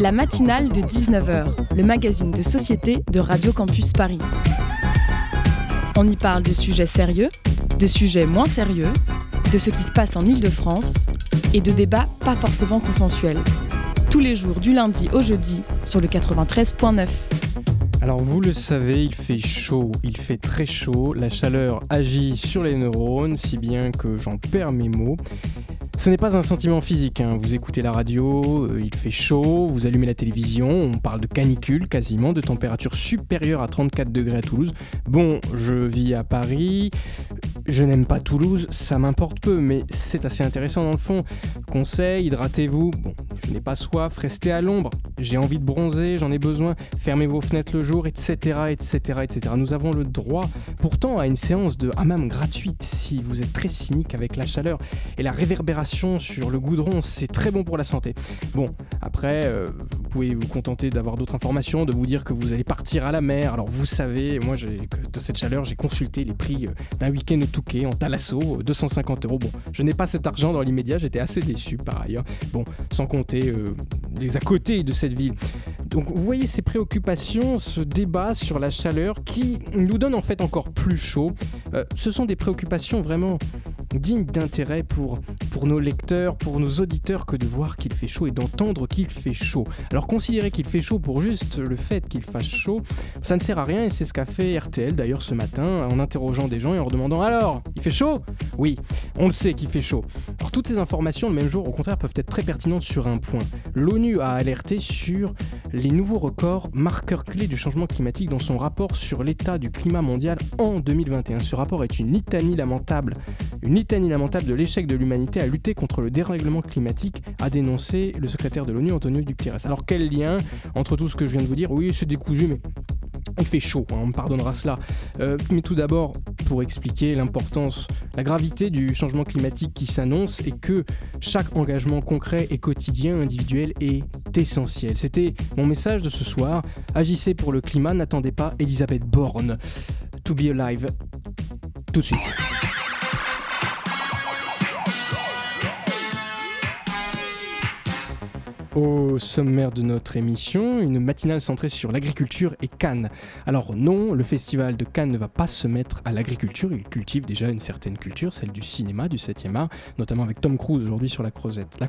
La matinale de 19h, le magazine de société de Radio Campus Paris. On y parle de sujets sérieux, de sujets moins sérieux, de ce qui se passe en Ile-de-France et de débats pas forcément consensuels. Tous les jours du lundi au jeudi sur le 93.9. Alors vous le savez, il fait chaud, il fait très chaud, la chaleur agit sur les neurones, si bien que j'en perds mes mots. Ce n'est pas un sentiment physique, hein. vous écoutez la radio, euh, il fait chaud, vous allumez la télévision, on parle de canicule quasiment, de température supérieure à 34 degrés à Toulouse. Bon, je vis à Paris, je n'aime pas Toulouse, ça m'importe peu, mais c'est assez intéressant dans le fond. Conseil, hydratez-vous, bon, je n'ai pas soif, restez à l'ombre, j'ai envie de bronzer, j'en ai besoin, fermez vos fenêtres le jour, etc., etc., etc. Nous avons le droit pourtant à une séance de hammam gratuite si vous êtes très cynique avec la chaleur et la réverbération sur le goudron, c'est très bon pour la santé. Bon, après, euh, vous pouvez vous contenter d'avoir d'autres informations, de vous dire que vous allez partir à la mer. Alors vous savez, moi, de cette chaleur, j'ai consulté les prix euh, d'un week-end au En Talasso, 250 euros. Bon, je n'ai pas cet argent dans l'immédiat, j'étais assez déçu par ailleurs. Bon, sans compter euh, les à côté de cette ville. Donc vous voyez ces préoccupations, ce débat sur la chaleur qui nous donne en fait encore plus chaud. ce sont des préoccupations vraiment dignes d'intérêt pour, pour nos lecteurs, pour nos auditeurs que de voir qu'il fait chaud et d'entendre qu'il fait chaud. Alors considérer qu'il fait chaud pour juste le fait qu'il fasse chaud, ça ne sert à rien et c'est ce qu'a fait RTL d'ailleurs ce matin en interrogeant des gens et en leur demandant alors, il fait chaud? Oui, on le sait qu'il fait chaud. Alors toutes ces informations le même jour au contraire peuvent être très pertinentes sur un point. L'ONU a alerté sur les nouveaux records marqueurs clés du changement climatique dans son rapport sur l'état du climat mondial en 2021. Ce rapport est une litanie lamentable, une litanie lamentable de l'échec de l'humanité à lutter contre le dérèglement climatique, a dénoncé le secrétaire de l'ONU Antonio Guterres. Alors quel lien entre tout ce que je viens de vous dire? Oui, c'est décousu, mais il fait chaud, hein, on me pardonnera cela. Euh, mais tout d'abord, pour expliquer l'importance, la gravité du changement climatique qui s'annonce et que chaque engagement concret et quotidien, individuel est essentiel. C'était mon message de ce soir. Agissez pour le climat, n'attendez pas Elisabeth Borne. To be alive. Tout de suite. Au sommaire de notre émission, une matinale centrée sur l'agriculture et Cannes. Alors non, le festival de Cannes ne va pas se mettre à l'agriculture, il cultive déjà une certaine culture, celle du cinéma, du 7e art, notamment avec Tom Cruise aujourd'hui sur la croisette, la.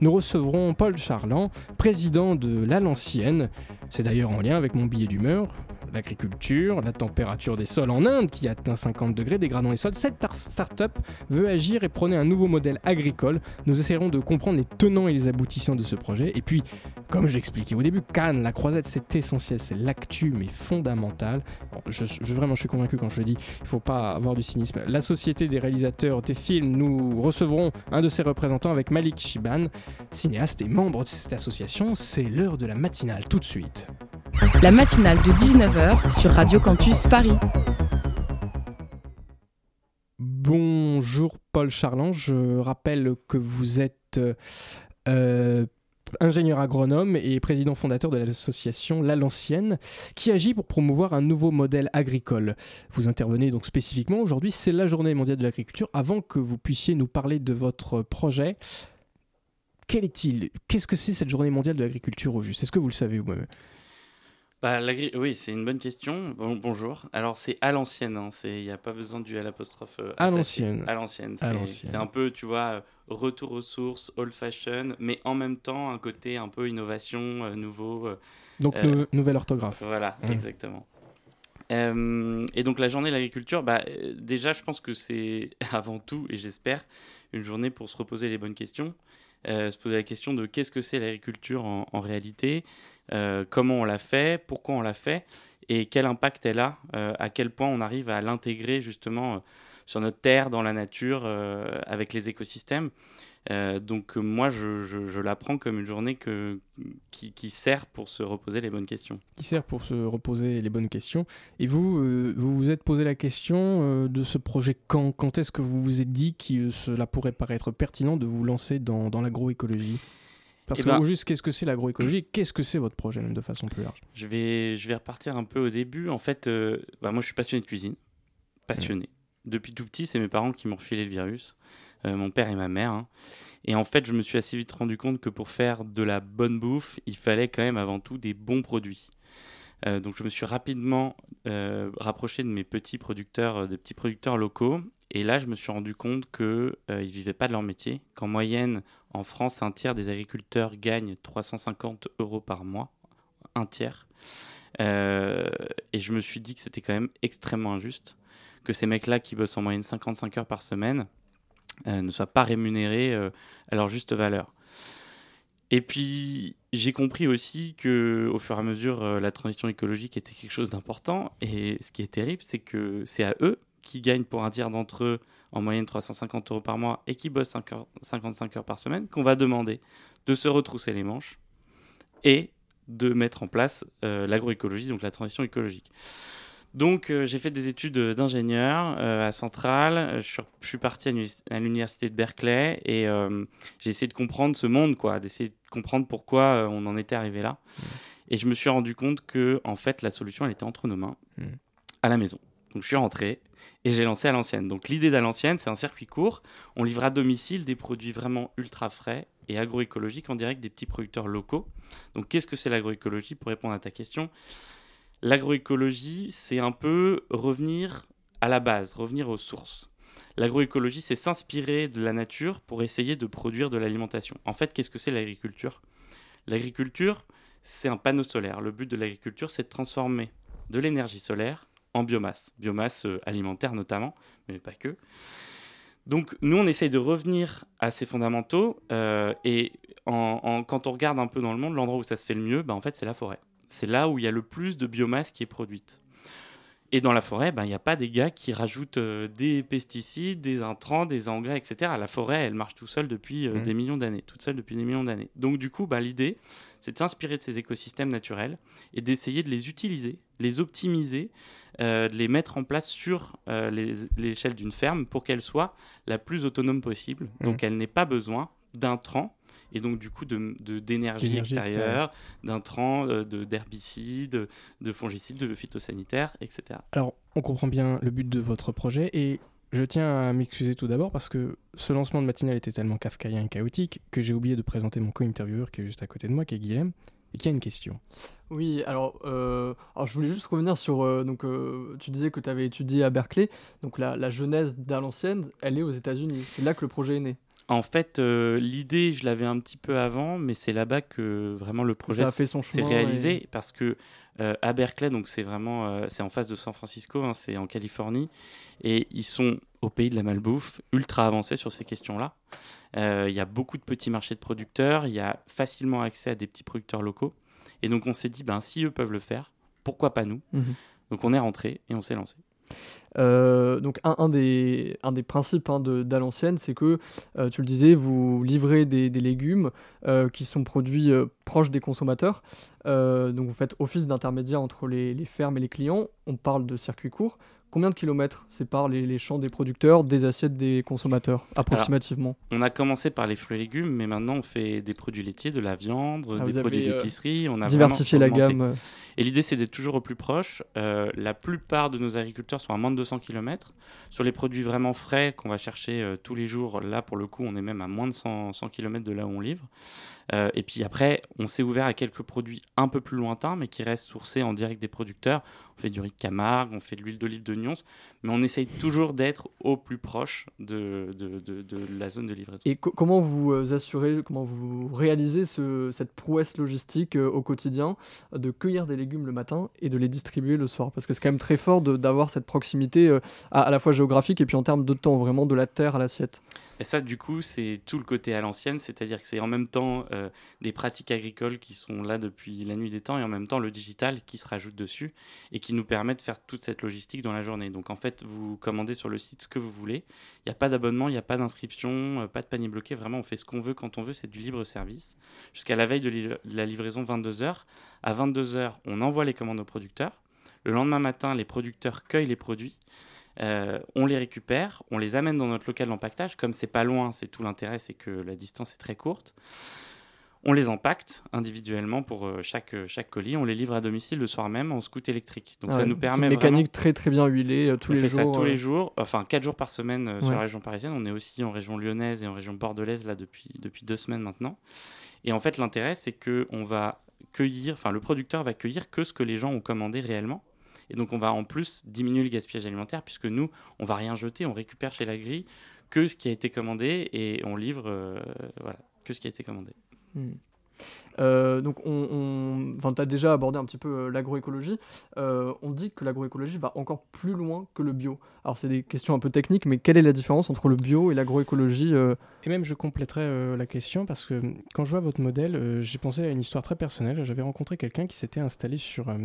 Nous recevrons Paul Charland, président de La Lancienne. C'est d'ailleurs en lien avec mon billet d'humeur l'agriculture, la température des sols en Inde qui atteint 50 degrés, dégradant les sols. Cette start-up veut agir et prôner un nouveau modèle agricole. Nous essaierons de comprendre les tenants et les aboutissants de ce projet. Et puis, comme je l'expliquais au début, Cannes, la croisette, c'est essentiel, c'est l'actu, mais fondamental. je, je, vraiment, je suis convaincu quand je le dis, il faut pas avoir du cynisme. La Société des réalisateurs des films, nous recevrons un de ses représentants avec Malik Shiban, cinéaste et membre de cette association. C'est l'heure de la matinale, tout de suite. La matinale de 19h sur Radio Campus Paris. Bonjour Paul Charland, je rappelle que vous êtes euh, ingénieur agronome et président fondateur de l'association La Lancienne, qui agit pour promouvoir un nouveau modèle agricole. Vous intervenez donc spécifiquement aujourd'hui, c'est la journée mondiale de l'agriculture. Avant que vous puissiez nous parler de votre projet, quel est-il? Qu'est-ce que c'est cette journée mondiale de l'agriculture au juste? Est-ce que vous le savez vous-même? Bah, oui, c'est une bonne question. bonjour. Alors, c'est à l'ancienne. Hein. Il n'y a pas besoin du à l'apostrophe. Euh, à l'ancienne. À l'ancienne. C'est un peu, tu vois, retour aux sources, old fashion, mais en même temps, un côté un peu innovation, euh, nouveau. Euh, donc, nouvelle orthographe. Voilà, mmh. exactement. et donc, la journée de l'agriculture, bah, déjà, je pense que c'est avant tout, et j'espère, une journée pour se reposer les bonnes questions. Se poser la question de qu'est-ce que c'est l'agriculture en, réalité, euh, comment on l'a fait, pourquoi on l'a fait et quel impact elle a, euh, à quel point on arrive à l'intégrer justement euh, sur notre terre, dans la nature, avec les écosystèmes. Donc moi, je, je, la prends comme une journée que, qui, sert pour se reposer les bonnes questions. Qui sert pour se reposer les bonnes questions. Et vous, vous vous êtes posé la question de ce projet quand? Quand est-ce que vous vous êtes dit que cela pourrait paraître pertinent de vous lancer dans, dans l'agroécologie? Parce eh que ben, juste, qu'est-ce que c'est l'agroécologie? Qu'est-ce que c'est votre projet, même de façon plus large? Je vais, je vais repartir un peu au début. En fait, euh, bah, moi, je suis passionné de cuisine. Passionné. Depuis tout petit, c'est mes parents qui m'ont refilé le virus. Mon père et ma mère. hein. Et en fait, je me suis assez vite rendu compte que pour faire de la bonne bouffe, il fallait quand même avant tout des bons produits. Euh, donc je me suis rapidement euh, rapproché de mes petits producteurs, euh, des petits producteurs locaux. Et là, je me suis rendu compte qu'ils ne vivaient pas de leur métier, qu'en moyenne, en France, un tiers des agriculteurs gagnent 350 euros par mois. Un tiers. Euh, et je me suis dit que c'était quand même extrêmement injuste que ces mecs-là qui bossent en moyenne 55 heures par semaine euh, ne soient pas rémunérés euh, à leur juste valeur. Et puis j'ai compris aussi que au fur et à mesure euh, la transition écologique était quelque chose d'important et ce qui est terrible c'est que c'est à eux qui gagnent pour un tiers d'entre eux en moyenne 350 euros par mois et qui bossent 5 heures- 55 heures par semaine qu'on va demander de se retrousser les manches et de mettre en place euh, l'agroécologie, donc la transition écologique. Donc euh, j'ai fait des études d'ingénieur euh, à Centrale, Euh, je suis, parti à l'uni- à l'université de Berkeley et euh, j'ai essayé de comprendre ce monde, quoi, d'essayer de comprendre pourquoi on en était arrivé là. Et je me suis rendu compte que en fait la solution elle était entre nos mains, Mhm. à la maison. Donc je suis rentré et j'ai lancé à l'ancienne. Donc l'idée d'à l'ancienne, c'est un circuit court. On livre à domicile des produits vraiment ultra frais et agroécologiques en direct des petits producteurs locaux. Donc qu'est-ce que c'est l'agroécologie? Pour répondre à ta question, l'agroécologie, c'est un peu revenir à la base, revenir aux sources. L'agroécologie, c'est s'inspirer de la nature pour essayer de produire de l'alimentation. En fait, qu'est-ce que c'est l'agriculture? L'agriculture, c'est un panneau solaire. Le but de l'agriculture, c'est de transformer de l'énergie solaire en biomasse, biomasse euh, alimentaire notamment, mais pas que. Donc nous, on essaye de revenir à ces fondamentaux euh, et quand on regarde un peu dans le monde, l'endroit où ça se fait le mieux, bah, en fait, c'est la forêt. C'est là où il y a le plus de biomasse qui est produite. Et dans la forêt, ben, il n'y a pas des gars qui rajoutent euh, des pesticides, des intrants, des engrais, etc. La forêt, elle marche tout seule depuis euh, Mhm. des millions d'années, toute seule depuis des millions d'années. Donc du coup, ben, l'idée, c'est de s'inspirer de ces écosystèmes naturels et d'essayer de les utiliser, de les optimiser, euh, de les mettre en place sur l'échelle d'une ferme pour qu'elle soit la plus autonome possible. Donc elle n'ait pas besoin d'intrants et donc du coup de- de- d'énergie D'énergie extérieure, d'intrants, euh, de- d'herbicides, de fongicides, de phytosanitaires, etc. Alors, on comprend bien le but de votre projet et je tiens à m'excuser tout d'abord parce que ce lancement de matinale était tellement kafkaïen et chaotique que j'ai oublié de présenter mon co-intervieweur qui est juste à côté de moi, qui est Guilhem, et qui a une question. Oui, alors, euh, alors je voulais juste revenir sur. euh, donc, euh, tu disais que tu avais étudié à Berkeley. Donc, la, la genèse d'à l'ancienne, elle est aux États-Unis. C'est là que le projet est né. En fait, euh, l'idée, je l'avais un petit peu avant, mais c'est là-bas que vraiment le projet s'est réalisé parce que euh, à Berkeley, donc c'est vraiment euh, c'est en face de San Francisco, hein, c'est en Californie, et ils sont au pays de la malbouffe, ultra avancés sur ces questions-là. Il y a beaucoup de petits marchés de producteurs, il y a facilement accès à des petits producteurs locaux, et donc on s'est dit, ben si eux peuvent le faire, pourquoi pas nous? Mhm. Donc on est rentré et on s'est lancé. Euh, donc un, des, principes hein, c'est que, euh, tu le disais, vous livrez des, légumes euh, qui sont produits proches des consommateurs. Donc vous faites office d'intermédiaire entre les, les fermes et les clients. On parle de circuit court. Combien de kilomètres séparent les, les champs des producteurs des assiettes des consommateurs, approximativement? On a commencé par les fruits et légumes, mais maintenant on fait des produits laitiers, de la viande, Ah, des produits avez, euh, d'épicerie. On a Diversifier la gamme. Et l'idée, c'est d'être toujours au plus proche. Euh, la plupart de nos agriculteurs sont à moins de 200 km. Sur les produits vraiment frais qu'on va chercher euh, tous les jours, là, pour le coup, on est même à moins de 100, 100 km de là où on livre. Euh, et puis après, on s'est ouvert à quelques produits un peu plus lointains, mais qui restent sourcés en direct des producteurs. On fait du riz de Camargue, on fait de l'huile d'olive de Nyons, mais on essaye toujours d'être au plus proche de, la zone de livraison. Et co- comment vous euh, assurez, comment vous réalisez ce- cette prouesse logistique euh, au quotidien de cueillir des légumes le matin et de les distribuer le soir? Parce que c'est quand même très fort d'avoir cette proximité à la fois géographique et puis en termes de temps, vraiment de la terre à l'assiette. Et ça, du coup, c'est tout le côté à l'ancienne, c'est-à-dire que c'est en même temps euh, des pratiques agricoles qui sont là depuis la nuit des temps et en même temps le digital qui se rajoute dessus et qui nous permet de faire toute cette logistique dans la journée. Donc en fait, vous commandez sur le site ce que vous voulez. Il n'y a pas d'abonnement, il n'y a pas d'inscription, euh, pas de panier bloqué. Vraiment, on fait ce qu'on veut quand on veut. C'est du libre service. Jusqu'à la veille de, la livraison 22h. À 22h, on envoie les commandes aux producteurs. Le lendemain matin, les producteurs cueillent les produits. Euh, on les récupère, on les amène dans notre local d'empaquetage. Comme c'est pas loin, c'est tout l'intérêt, c'est que la distance est très courte. On les empacte individuellement pour euh, chaque, euh, chaque colis. On les livre à domicile le soir même en scoot électrique. Donc Ah ça ouais, nous permet une mécanique vraiment- très très bien huilée tous on les fait jours. ça tous euh, les jours, enfin 4 jours par semaine euh, sur la région parisienne. On est aussi en région lyonnaise et en région bordelaise là depuis, depuis deux semaines maintenant. Et en fait, l'intérêt, c'est que on va cueillir, enfin le producteur va cueillir que ce que les gens ont commandé réellement. Et donc on va en plus diminuer le gaspillage alimentaire puisque nous, on va rien jeter, on récupère chez la grille que ce qui a été commandé et on livre euh, voilà, que ce qui a été commandé. Hmm. Euh, donc, on, on... Enfin, tu as déjà abordé un petit peu euh, l'agroécologie. Euh, on dit que l'agroécologie va encore plus loin que le bio. Alors, c'est des questions un peu techniques, mais quelle est la différence entre le bio et l'agroécologie euh, Et même, je compléterai euh, la question parce que quand je vois votre modèle, euh, j'ai pensé à une histoire très personnelle. J'avais rencontré quelqu'un qui s'était installé sur, euh,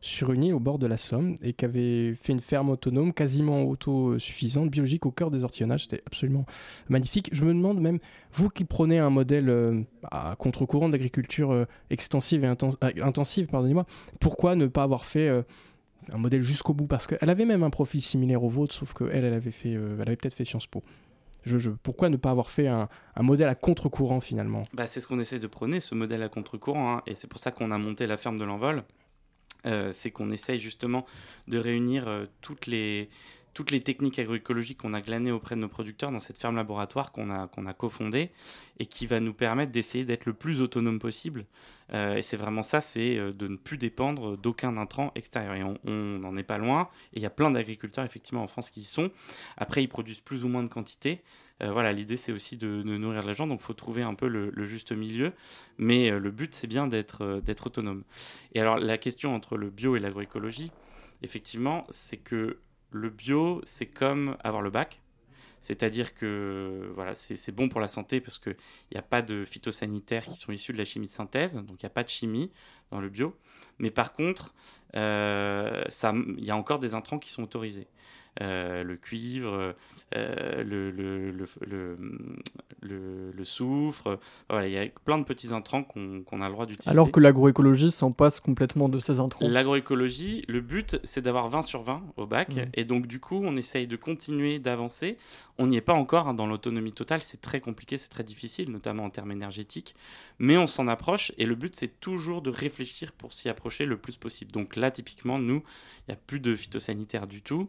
sur une île au bord de la Somme et qui avait fait une ferme autonome, quasiment autosuffisante, biologique au cœur des ortillonnages. C'était absolument magnifique. Je me demande même, vous qui prenez un modèle euh, à contre-courant d'agriculture euh, extensive et euh, intensive, pardonnez-moi, pourquoi ne pas avoir fait un modèle jusqu'au bout? Parce qu'elle avait même un profil similaire au vôtre, sauf qu'elle, elle avait, fait, elle avait peut-être fait Sciences Po. Je, pourquoi ne pas avoir fait un, un modèle à contre-courant finalement? Bah, c'est ce qu'on essaie de prôner, ce modèle à contre-courant, hein, et c'est pour ça qu'on a monté la ferme de l'envol. Euh, c'est qu'on essaye justement de réunir euh, toutes, les, toutes les techniques agroécologiques qu'on a glanées auprès de nos producteurs dans cette ferme laboratoire qu'on a, qu'on a cofondée et qui va nous permettre d'essayer d'être le plus autonome possible. Euh, et c'est vraiment ça, c'est euh, de ne plus dépendre d'aucun intrant extérieur. Et on n'en est pas loin. Et il y a plein d'agriculteurs effectivement en France qui y sont. Après, ils produisent plus ou moins de quantité. Euh, voilà, l'idée c'est aussi de, de nourrir les gens, donc il faut trouver un peu le, juste milieu. Mais le but c'est bien d'être d'être autonome. Et alors la question entre le bio et l'agroécologie, effectivement, c'est que le bio c'est comme avoir le bac. C'est-à-dire que voilà, c'est bon pour la santé parce qu'il n'y a pas de phytosanitaires qui sont issus de la chimie de synthèse, donc il n'y a pas de chimie dans le bio. Mais par contre, euh, il y a encore des intrants qui sont autorisés. Euh, le cuivre, euh, le, soufre, voilà, il y a plein de petits intrants qu'on a le droit d'utiliser. Alors que l'agroécologie s'en passe complètement de ces intrants. L'agroécologie, le but, c'est d'avoir 20 sur 20 au bac. Mhm. Et donc, du coup, on essaye de continuer d'avancer. On n'y est pas encore hein, dans l'autonomie totale. C'est très compliqué, c'est très difficile, notamment en termes énergétiques. Mais on s'en approche. Et le but, c'est toujours de réfléchir pour s'y approcher le plus possible. Donc là, typiquement, nous, il n'y a plus de phytosanitaires du tout.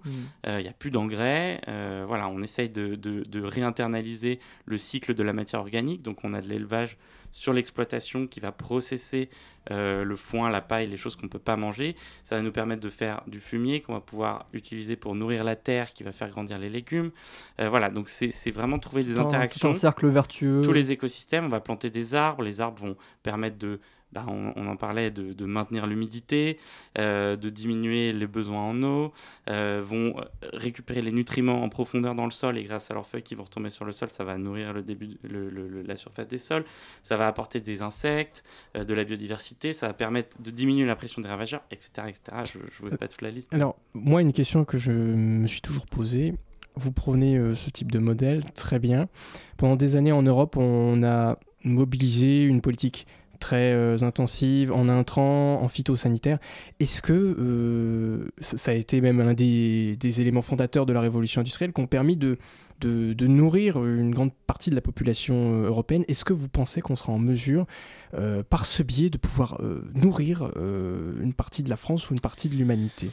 Hmm. Euh, Il n'y a plus d'engrais. Euh, voilà, on essaye de, de- de réinternaliser le cycle de la matière organique. Donc, on a de l'élevage sur l'exploitation qui va processer euh, le foin, la paille, les choses qu'on ne peut pas manger. Ça va nous permettre de faire du fumier qu'on va pouvoir utiliser pour nourrir la terre, qui va faire grandir les légumes. Voilà, donc c'est vraiment trouver des interactions tout un cercle vertueux. tous les écosystèmes, on va planter des arbres. Les arbres vont permettre de, bah, on, on en parlait, de, de maintenir l'humidité, euh, de diminuer les besoins en eau, euh, vont récupérer les nutriments en profondeur dans le sol et grâce à leurs feuilles qui vont retomber sur le sol, ça va nourrir le début, le- le- le- la surface des sols. Ça va apporter des insectes, euh, de la biodiversité, ça va permettre de diminuer la pression des ravageurs, etc. etc. Je ne vous pas toute la liste. Alors, moi, une question que je me suis toujours posée. Vous prenez euh, ce type de modèle, très bien. Pendant des années en Europe, on a mobilisé une politique très euh, intensive en intrants, en phytosanitaire. Est-ce que euh, ça, a été même l'un des, éléments fondateurs de la révolution industrielle qui ont permis de, nourrir une grande partie de la population euh, européenne? Est-ce que vous pensez qu'on sera en mesure, par ce biais, de pouvoir nourrir une partie de la France ou une partie de l'humanité?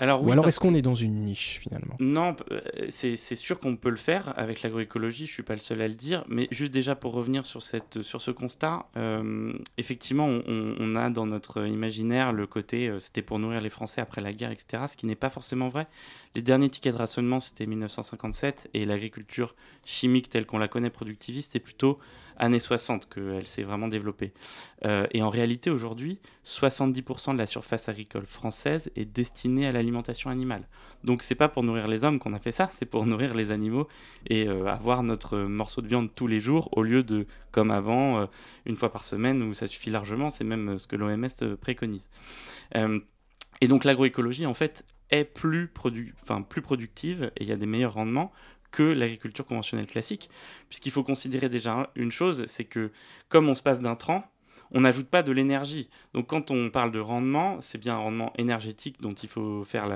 Alors, ou alors est-ce qu'on est dans une niche finalement? Non, euh, c'est sûr qu'on peut le faire avec l'agroécologie, je suis pas le seul à le dire, mais juste déjà pour revenir sur, cette, sur ce constat, euh, effectivement, on a dans notre imaginaire le côté euh, c'était pour nourrir les Français après la guerre, etc., ce qui n'est pas forcément vrai. Les derniers tickets de rationnement, c'était 1957, et l'agriculture chimique telle qu'on la connaît, productiviste, c'est plutôt années 60 qu'elle s'est vraiment développée. Euh, et en réalité, aujourd'hui, 70% de la surface agricole française est destinée à l'alimentation animale. Donc c'est pas pour nourrir les hommes qu'on a fait ça, c'est pour nourrir les animaux et euh, avoir notre morceau de viande tous les jours au lieu de, comme avant, euh, une fois par semaine où ça suffit largement, c'est même ce que l'OMS préconise. Et donc l'agroécologie en fait est plus, produ- plus productive et il y a des meilleurs rendements que l'agriculture conventionnelle classique, puisqu'il faut considérer déjà une chose, c'est que comme on se passe d'intrants, on n'ajoute pas de l'énergie. Donc quand on parle de rendement, c'est bien un rendement énergétique dont il faut faire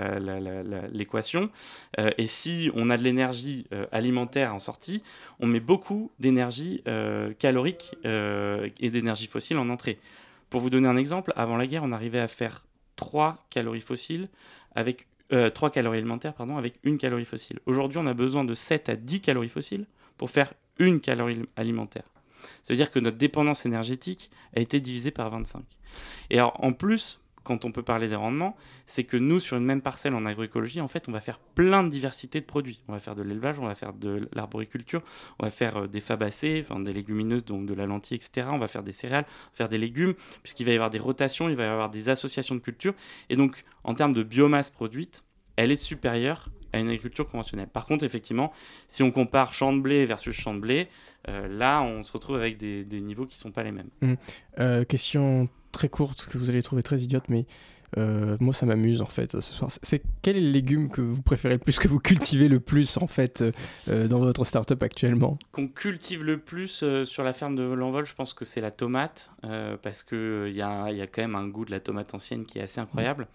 l'équation. Euh, et si on a de l'énergie euh, alimentaire en sortie, on met beaucoup d'énergie euh, calorique et d'énergie fossile en entrée. Pour vous donner un exemple, avant la guerre, on arrivait à faire 3 calories fossiles avec 3 calories alimentaires pardon, avec une calorie fossile. Aujourd'hui, on a besoin de 7 à 10 calories fossiles pour faire une calorie alimentaire. Ça veut dire que notre dépendance énergétique a été divisée par 25. Et alors, en plus, quand on peut parler des rendements, c'est que nous, sur une même parcelle en agroécologie, en fait, on va faire plein de diversité de produits. On va faire de l'élevage, on va faire de l'arboriculture, on va faire euh, des fabacées, enfin, des légumineuses, donc de la lentille, etc. On va faire des céréales, on va faire des légumes, puisqu'il va y avoir des rotations, il va y avoir des associations de cultures. Et donc, en termes de biomasse produite, elle est supérieure à une agriculture conventionnelle. Par contre, effectivement, si on compare champ de blé versus champ de blé, euh, là, on se retrouve avec des, niveaux qui ne sont pas les mêmes. Mmh. Euh, question très courte que vous allez trouver très idiote, mais euh, moi, ça m'amuse en fait ce soir. C'est quel est le légume que vous préférez le plus, que vous cultivez le plus en fait dans votre startup actuellement? Qu'on cultive le plus sur la ferme de l'Envol, je pense que c'est la tomate parce qu'il y a, y a quand même un goût de la tomate ancienne qui est assez incroyable.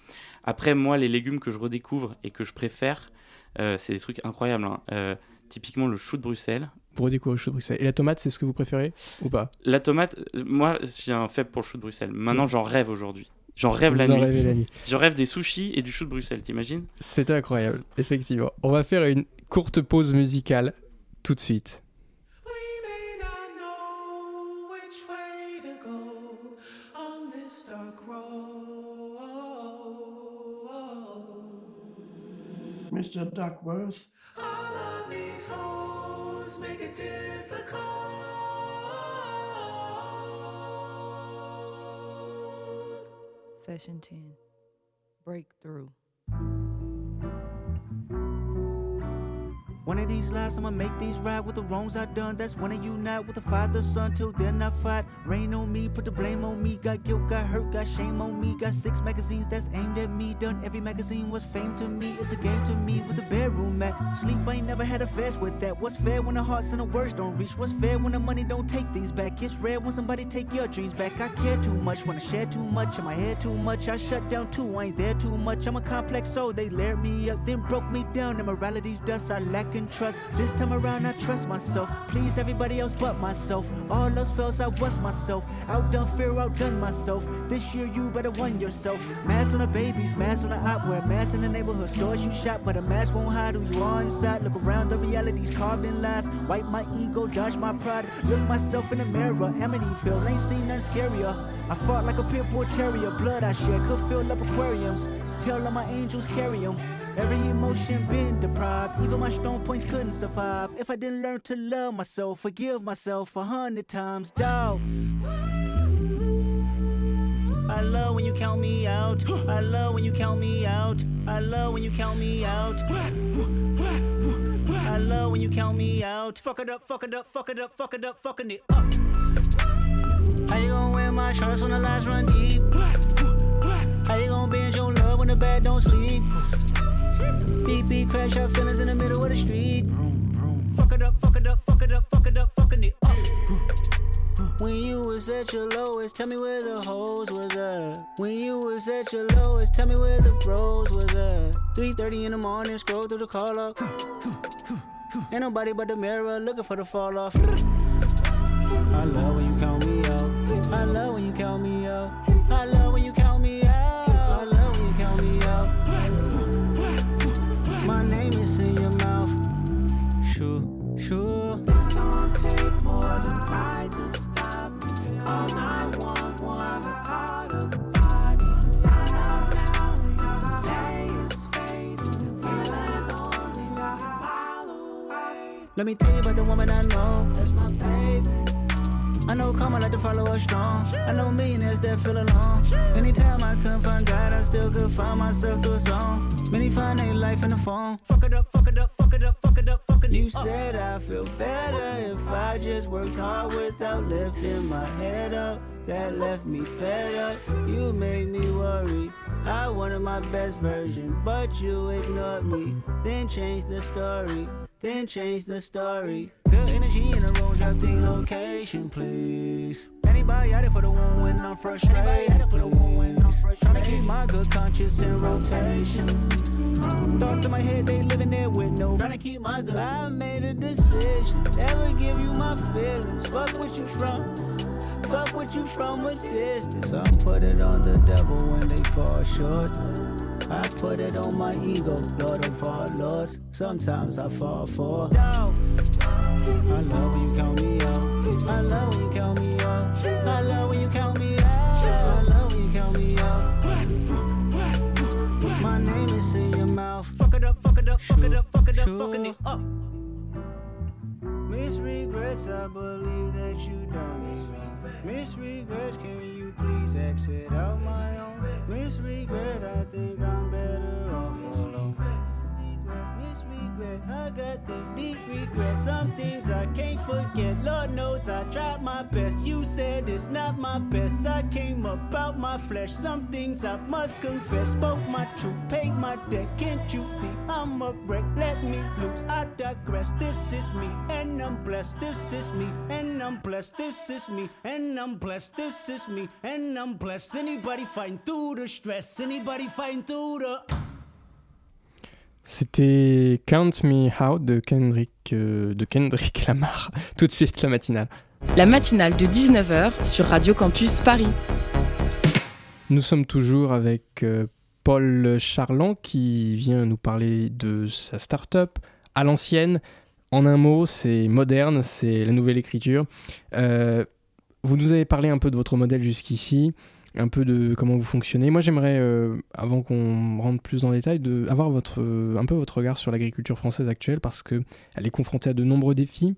Après, moi, les légumes que je redécouvre et que je préfère, c'est des trucs incroyables. Hein. typiquement le chou de Bruxelles pour redécouvrir le chou de Bruxelles. Et la tomate, c'est ce que vous préférez ou pas? La tomate, moi, j'ai un faible pour le chou de Bruxelles. Maintenant, j'en rêve aujourd'hui. J'en rêve la nuit. la nuit. Je rêve des sushis et du chou de Bruxelles, t'imagines? C'est incroyable, effectivement. On va faire une courte pause musicale tout de suite. Mr. Duckworth. Make it difficult. Session 10 Breakthrough. One of these lives, I'ma make these right with the wrongs I done. That's when I unite with the father, son. Till then, I fight. Rain on me, put the blame on me. Got guilt, got hurt, got shame on me. Got six magazines that's aimed at me. Done every magazine was fame to me. It's a game to me with the bedroom mat. Sleep, I ain't never had a fast with that. What's fair when the hearts and the words don't reach? What's fair when the money don't take things back? It's rare when somebody take your dreams back. I care too much, wanna share too much. In my head too much, I shut down too. I ain't there too much. I'm a complex soul. They layered me up, then broke me down. And morality's dust, I lack in trust. This time around, I trust myself. Please everybody else but myself. All else fails, I was myself. Outdone fear, outdone myself. This year, you better won yourself. Mask on the babies, mask on the opwear, mask in the neighborhood stores you shop, but a mask won't hide who you are inside. Look around, the reality's carved in lies. Wipe my ego, dodge my pride. Look myself in the mirror, Amityville, ain't seen nothing scarier. I fought like a pit bull terrier, blood I shed could fill up aquariums. Tell all my angels carry them. Every emotion been deprived, even my strong points couldn't survive. If I didn't learn to love myself, forgive myself a hundred times, dog. I love when you count me out. I love when you count me out. I love when you count me out. I love when you count me out. Fuck it up, fuck it up, fuck it up, fuck it up, fucking it up. How you gonna wear my shorts when the lights run deep? How you gonna bend your love when the bed don't sleep? Beep beep, crash our feelings in the middle of the street. Fuck it up, fuck it up, fuck it up, fuck it up, fucking it up. When you was at your lowest, tell me where the hoes was at. When you was at your lowest, tell me where the bros was at. 3:30 in the morning, scroll through the call up. Ain't nobody but the mirror looking for the fall off. I love when you count me out. I love when you count me Let me tell you about the woman I know. That's my baby. I know karma like to follow us strong. I know millionaires that feel alone. Anytime I couldn't find God, I still could find myself a song. Many find their life in the phone. Fuck it up, fuck it up, fuck it up, fuck it up, fuck it up. You said I feel better if I just worked hard without lifting my head up. That left me fed up. You made me worry. I wanted my best version, but you ignored me. Then changed the story. Then change the story. Good energy in the room, drop the location, please. Anybody out it for the one when I'm frustrated. I'm trying to keep my good conscience in rotation. Thoughts in my head, they living there with no. Trying to keep my good. I made a decision, never give you my feelings. Fuck what you from. Fuck with you from a distance. I put it on the devil when they fall short. I put it on my ego, Lord of all lords. Sometimes I fall for. I love when you count me out. I love when you count me out. I love when you count me out. I love when you count me out. My name is in your mouth. Fuck it up, fuck it up, fuck it up, fuck it up, it up. Miss regrets, I believe that you done wrong. Miss regrets, can you please exit out my own? Miss regret, I think I'm better off alone. Miss regret, I got this deep regret. Some things I can't forget. Lord knows I tried my best. You said it's not my best. I came about my flesh. Some things I must confess. Spoke my truth, paid my debt. Can't you see I'm a wreck? Let me loose. I digress. This is me, and I'm blessed. This is me, and I'm blessed. This is me, and I'm blessed. This is me, and I'm blessed. Anybody fighting through the stress? Anybody fighting through the C'était Count Me Out de Kendrick, euh, de Kendrick Lamar. Tout de suite, la matinale. La matinale de 19h sur Radio Campus Paris. Nous sommes toujours avec euh, Paul Charland qui vient nous parler de sa start-up à l'ancienne. En un mot, c'est moderne, c'est la nouvelle écriture. Euh, vous nous avez parlé un peu de votre modèle jusqu'ici un peu de comment vous fonctionnez. Moi, j'aimerais, euh, avant qu'on rentre plus dans le détail, de avoir votre, euh, un peu votre regard sur l'agriculture française actuelle parce qu'elle est confrontée à de nombreux défis,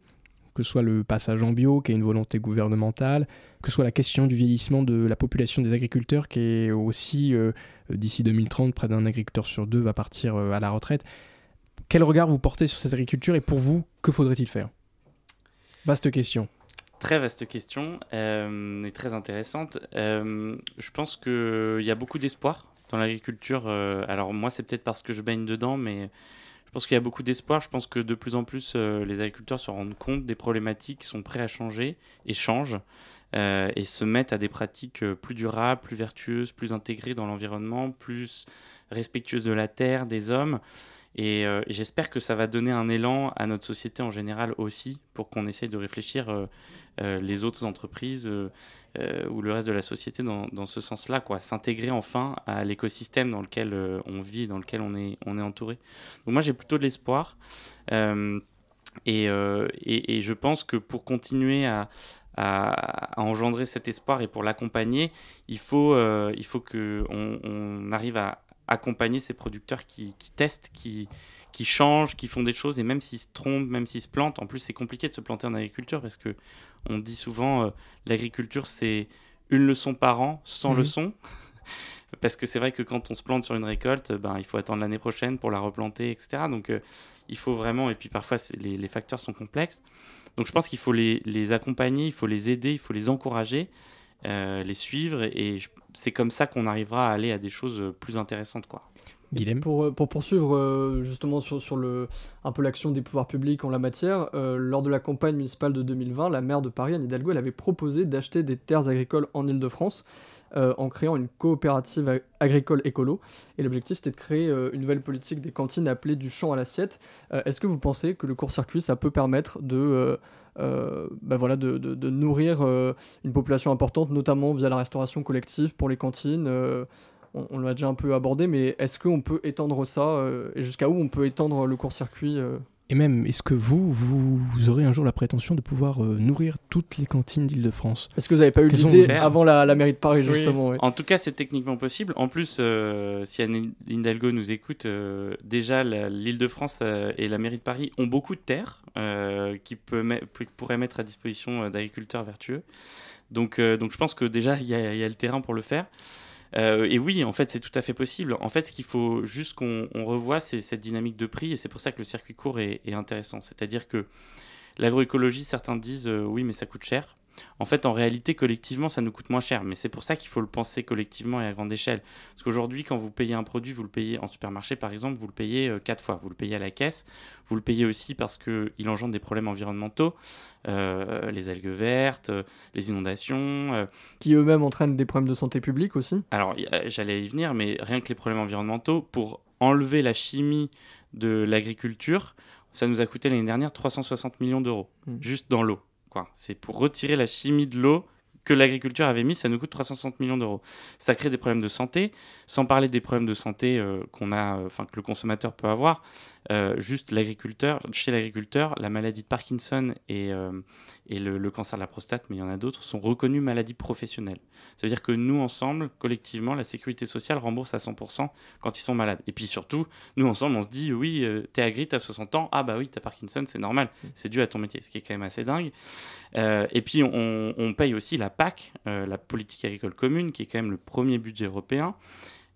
que ce soit le passage en bio, qui est une volonté gouvernementale, que ce soit la question du vieillissement de la population des agriculteurs, qui est aussi, euh, d'ici 2030, près d'un agriculteur sur deux va partir à la retraite. Quel regard vous portez sur cette agriculture et pour vous, que faudrait-il faire? Vaste question. Très vaste question euh, et très intéressante. Euh, je pense qu'il y a beaucoup d'espoir dans l'agriculture. Euh, alors moi, c'est peut-être parce que je baigne dedans, mais je pense qu'il y a beaucoup d'espoir. Je pense que de plus en plus, les agriculteurs se rendent compte des problématiques, sont prêts à changer et changent. et se mettent à des pratiques plus durables, plus vertueuses, plus intégrées dans l'environnement, plus respectueuses de la terre, des hommes. Et, j'espère que ça va donner un élan à notre société en général aussi, pour qu'on essaye de réfléchir euh, les autres entreprises euh, euh, ou le reste de la société dans, ce sens-là, quoi, s'intégrer enfin à l'écosystème dans lequel on vit dans lequel on est, on est entouré. Donc moi j'ai plutôt de l'espoir et, et, je pense que pour continuer à, engendrer cet espoir et pour l'accompagner, il faut, il faut qu'on on arrive à accompagner ces producteurs qui, qui testent, qui, qui changent, qui font des choses, et même s'ils se trompent, même s'ils se plantent, en plus c'est compliqué de se planter en agriculture parce que on dit souvent euh, l'agriculture c'est une leçon par an, sans mhm. leçon. parce que c'est vrai que quand on se plante sur une récolte, ben, il faut attendre l'année prochaine pour la replanter, etc. Donc euh, il faut vraiment, et puis parfois les, les, facteurs sont complexes. Donc je pense qu'il faut les, les, accompagner, il faut les aider, il faut les encourager, euh, les suivre, et c'est comme ça qu'on arrivera à aller à des choses plus intéressantes. quoi. Pour, euh, pour, poursuivre euh, justement sur, sur, le, un peu l'action des pouvoirs publics en la matière, euh, lors de la campagne municipale de 2020, la maire de Paris, Anne Hidalgo, elle avait proposé d'acheter des terres agricoles en Ile-de-France en créant une coopérative agricole écolo. Et l'objectif, c'était de créer une nouvelle politique des cantines appelée du champ à l'assiette. Est-ce que vous pensez que le court-circuit, ça peut permettre de... bah nourrir une population importante, notamment via la restauration collective pour les cantines on, l'a déjà un peu abordé, mais est-ce qu'on peut étendre ça euh, et jusqu'à où on peut étendre le court-circuit euh Et même, est-ce que vous, vous, aurez un jour la prétention de pouvoir euh, nourrir toutes les cantines d'Île-de-France? Est-ce que vous n'avez pas eu l'idée avant la, mairie de Paris, justement En tout cas, c'est techniquement possible. En plus, si Anne Hidalgo nous écoute, déjà, l'Île-de-France et la mairie de Paris ont beaucoup de terres qui pourraient mettre à disposition d'agriculteurs vertueux. Donc, donc je pense que déjà, il y, y, a le terrain pour le faire. Euh, et oui, en fait, c'est tout à fait possible. En fait, ce qu'il faut juste qu'on revoie, c'est cette dynamique de prix, et c'est pour ça que le circuit court est, intéressant. C'est-à-dire que l'agroécologie, certains disent euh, oui, mais ça coûte cher. En fait, en réalité, collectivement, ça nous coûte moins cher. Mais c'est pour ça qu'il faut le penser collectivement et à grande échelle. Parce qu'aujourd'hui, quand vous payez un produit, vous le payez en supermarché, par exemple, vous le payez euh, quatre fois. Vous le payez à la caisse, vous le payez aussi parce qu'il engendre des problèmes environnementaux, euh, les algues vertes, euh, les inondations. Qui eux-mêmes entraînent des problèmes de santé publique aussi Alors, j'allais y venir, mais rien que les problèmes environnementaux, pour enlever la chimie de l'agriculture, ça nous a coûté l'année dernière 360 millions d'euros, hmm. juste dans l'eau. C'est pour retirer la chimie de l'eau que l'agriculture avait mis, ça nous coûte 360 millions d'euros. Ça crée des problèmes de santé, sans parler des problèmes de santé euh, qu'on a, euh, que le consommateur peut avoir. Euh, juste l'agriculteur, chez l'agriculteur, la maladie de Parkinson et, et le, cancer de la prostate, mais il y en a d'autres, sont reconnus maladies professionnelles. Ça veut dire que nous, ensemble, collectivement, la sécurité sociale rembourse à 100% quand ils sont malades. Et puis surtout, nous, ensemble, on se dit, oui, t'es agri, t'as 60 ans, ah bah oui, t'as Parkinson, c'est normal, c'est dû à ton métier, ce qui est quand même assez dingue. et puis, on, on paye aussi la PAC, euh, la politique agricole commune, qui est quand même le premier budget européen,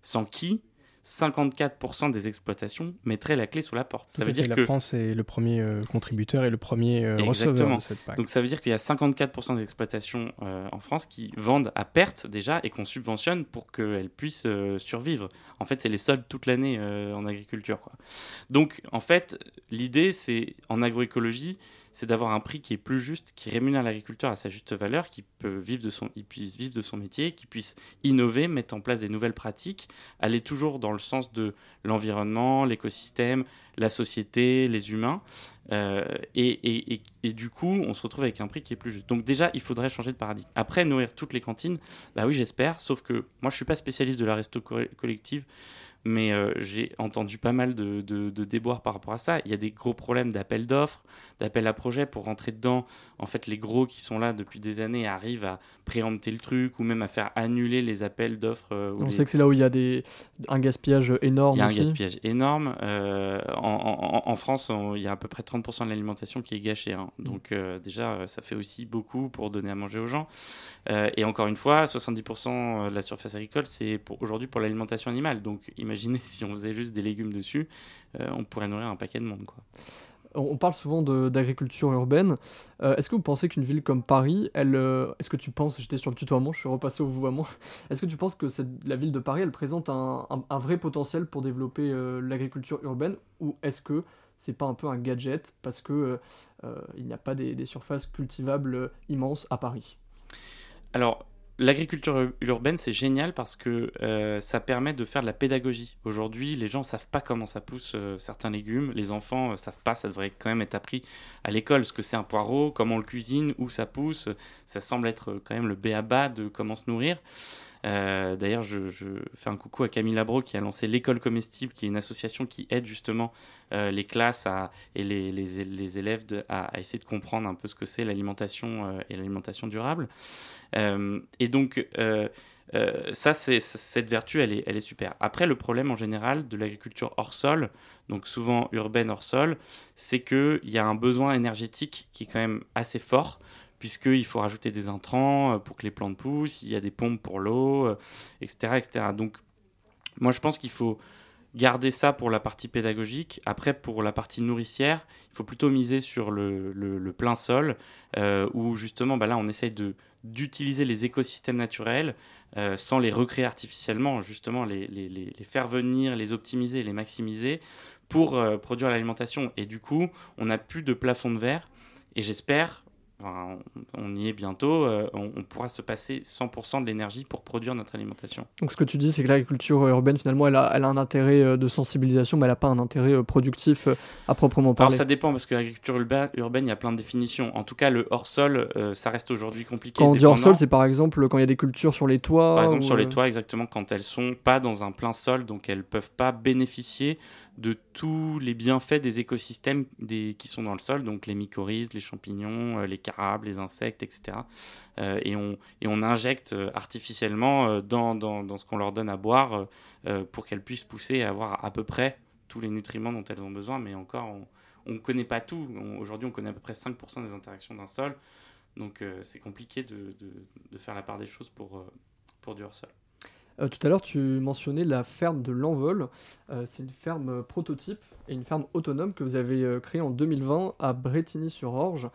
sans qui 54% des exploitations mettraient la clé sous la porte. Ça veut dire que la France est le premier euh, contributeur et le premier euh, receveur de cette PAC. Donc ça veut dire qu'il y a 54% des exploitations en France qui vendent à perte déjà et qu'on subventionne pour qu'elles puissent survivre. En fait, c'est les soldes toute l'année en agriculture. Quoi. Donc en fait, l'idée, c'est en agroécologie, c'est d'avoir un prix qui est plus juste, qui rémunère l'agriculteur à sa juste valeur, qui peut vivre de son, il puisse vivre de son métier, qui puisse innover, mettre en place des nouvelles pratiques, aller toujours dans le sens de l'environnement, l'écosystème, la société, les humains. Euh, et, et, et, du coup, on se retrouve avec un prix qui est plus juste. Donc déjà, il faudrait changer de paradigme. Après, nourrir toutes les cantines, bah oui, j'espère, sauf que moi, je suis pas spécialiste de la resto collective mais euh, j'ai entendu pas mal de, de, déboires par rapport à ça. Il y a des gros problèmes d'appel d'offres, d'appel à projet pour rentrer dedans. En fait, les gros qui sont là depuis des années arrivent à préempter le truc ou même à faire annuler les appels d'offres. Euh, On sait que c'est là où il y a des... un gaspillage énorme. Il y a un gaspillage énorme. Euh, en, en, France, il y a à peu près 30% de l'alimentation qui est gâchée. Hein. Mm. Donc déjà, ça fait aussi beaucoup pour donner à manger aux gens. et encore une fois, 70% de la surface agricole, c'est aujourd'hui pour l'alimentation animale. Donc imaginez si on faisait juste des légumes dessus, euh, on pourrait nourrir un paquet de monde. Quoi. On parle souvent d'agriculture urbaine. Euh, est-ce que vous pensez qu'une ville comme Paris, elle, euh, est-ce que tu penses, j'étais sur le tutoiement, je suis repassé au vouvoiement, est-ce que tu penses que la ville de Paris, elle présente un, vrai potentiel pour développer l'agriculture urbaine? Ou est-ce que c'est pas un peu un gadget parce que il n'y a pas des, des surfaces cultivables immenses à Paris? Alors, L'agriculture urbaine, c'est génial parce que euh, ça permet de faire de la pédagogie. Aujourd'hui, les gens ne savent pas comment ça pousse euh, certains légumes. Les enfants ne euh, savent pas, ça devrait quand même être appris à l'école, ce que c'est un poireau, comment on le cuisine, où ça pousse? Ça semble être quand même le béaba de comment se nourrir. Euh, d'ailleurs, je, fais un coucou à Camille Labro qui a lancé l'école comestible, qui est une association qui aide justement euh, les classes et les, élèves à, essayer de comprendre un peu ce que c'est l'alimentation euh, et l'alimentation durable. et donc, ça, cette vertu, elle est, elle est super. Après, le problème en général de l'agriculture hors sol, donc souvent urbaine hors sol, c'est qu'il y a un besoin énergétique qui est quand même assez fort puisqu'il faut rajouter des intrants euh, pour que les plantes poussent, il y a des pompes pour l'eau, etc., euh, etc. Donc, moi, je pense qu'il faut garder ça pour la partie pédagogique. Après, pour la partie nourricière, il faut plutôt miser sur le, plein sol, euh, où justement, bah là, on essaye d'utiliser les écosystèmes naturels sans les recréer artificiellement, justement, les, faire venir, les optimiser, les maximiser pour produire l'alimentation. Et du coup, on n'a plus de plafond de verre. Et j'espère, on y est bientôt, euh, on, pourra se passer 100% de l'énergie pour produire notre alimentation. Donc ce que tu dis, c'est que l'agriculture urbaine, finalement, elle a, un intérêt euh, de sensibilisation, mais elle n'a pas un intérêt euh, productif à proprement parler. Alors ça dépend, parce que l'agriculture urbaine, il y a plein de définitions. En tout cas, le hors-sol, ça reste aujourd'hui compliqué. Quand on dit hors-sol, c'est par exemple quand il y a des cultures sur les toits Par exemple sur les toits, exactement, quand elles sont pas dans un plein sol, donc elles peuvent pas bénéficier de tous les bienfaits des écosystèmes qui sont dans le sol, donc les mycorhizes, les champignons, euh, les carabes, les insectes, etc. Euh, et, on, et on injecte euh, artificiellement dans, dans, dans, ce qu'on leur donne à boire pour qu'elles puissent pousser et avoir à peu près tous les nutriments dont elles ont besoin, mais encore, on ne connaît pas tout. Aujourd'hui, on connaît à peu près 5% des interactions d'un sol, donc c'est compliqué de, de, de, faire la part des choses pour, pour du hors-sol. Euh, tout à l'heure, tu mentionnais la ferme de l'Envol. Euh, c'est une ferme euh, prototype et une ferme autonome que vous avez créée en 2020 à Bretigny-sur-Orge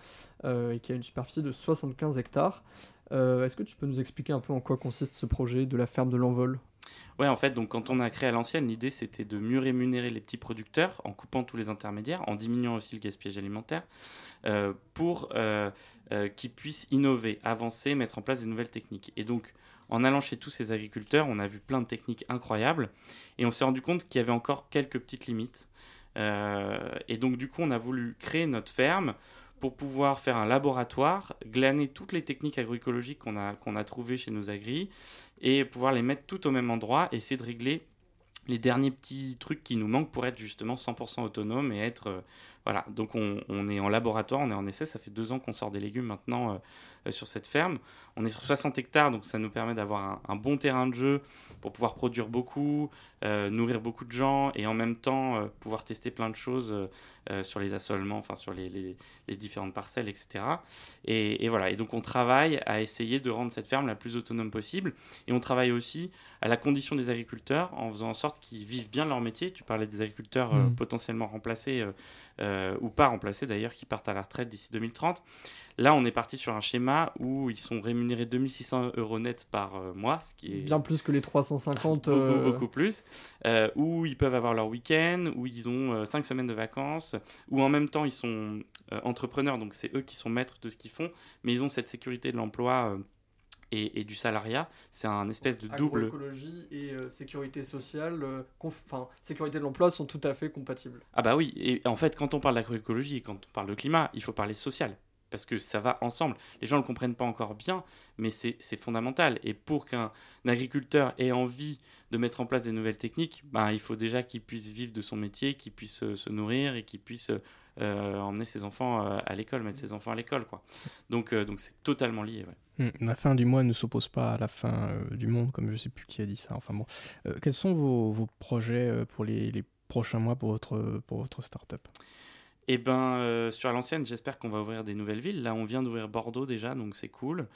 et qui a une superficie de 75 hectares. Est-ce que tu peux nous expliquer un peu en quoi consiste ce projet de la ferme de l'Envol? Ouais, en fait, donc quand on a créé à l'ancienne, l'idée c'était de mieux rémunérer les petits producteurs en coupant tous les intermédiaires, en diminuant aussi le gaspillage alimentaire, pour qu'ils puissent innover, avancer, mettre en place des nouvelles techniques. Et donc, en allant chez tous ces agriculteurs, on a vu plein de techniques incroyables et on s'est rendu compte qu'il y avait encore quelques petites limites. Euh, et donc, du coup, on a voulu créer notre ferme pour pouvoir faire un laboratoire, glaner toutes les techniques agroécologiques qu'on a, trouvées chez nos agris et pouvoir les mettre toutes au même endroit, essayer de régler les derniers petits trucs qui nous manquent pour être justement 100% autonome et être... euh, voilà, donc on, est en laboratoire, on est en essai, ça fait deux ans qu'on sort des légumes maintenant euh, sur cette ferme. On est sur 60 hectares, donc ça nous permet d'avoir un, un bon terrain de jeu pour pouvoir produire beaucoup, euh, nourrir beaucoup de gens et en même temps euh, pouvoir tester plein de choses euh, sur les assolements, enfin sur les, les- les différentes parcelles, etc. Et, et voilà, et donc on travaille à essayer de rendre cette ferme la plus autonome possible. Et on travaille aussi à la condition des agriculteurs en faisant en sorte qu'ils vivent bien leur métier. Tu parlais des agriculteurs Mhm. potentiellement remplacés ou pas remplacés d'ailleurs, qui partent à la retraite d'ici 2030. Là, on est parti sur un schéma où ils sont rémunérés 2600 euros net par euh, mois, ce qui est Bien plus que les 350. beaucoup, euh, beaucoup plus, euh, où ils peuvent avoir leur week-end, où ils ont 5 semaines de vacances, où en même temps ils sont euh, entrepreneurs, donc c'est eux qui sont maîtres de ce qu'ils font, mais ils ont cette sécurité de l'emploi euh, et, et du salariat. C'est un espèce de double. Agroécologie et euh, sécurité sociale, euh, conf- enfin sécurité de l'emploi sont tout à fait compatibles. Ah bah oui, et en fait quand on parle d'agroécologie et quand on parle de climat, il faut parler social. Parce que ça va ensemble. Les gens ne le comprennent pas encore bien, mais c'est fondamental. Et pour qu'un agriculteur ait envie de mettre en place des nouvelles techniques, ben, il faut déjà qu'il puisse vivre de son métier, qu'il puisse euh, se nourrir et qu'il puisse euh, emmener ses enfants euh, à l'école, mettre ses enfants à l'école. Donc euh, donc c'est totalement lié. Hmm, La fin du mois ne s'oppose pas à la fin euh, du monde, comme je sais plus qui a dit ça. Enfin bon, Euh, quels sont vos, projets euh, pour les, les prochains mois pour votre, pour votre start-up? Eh ben, euh, sur l'ancienne, j'espère qu'on va ouvrir des nouvelles villes. Là, on vient d'ouvrir Bordeaux déjà, donc c'est cool.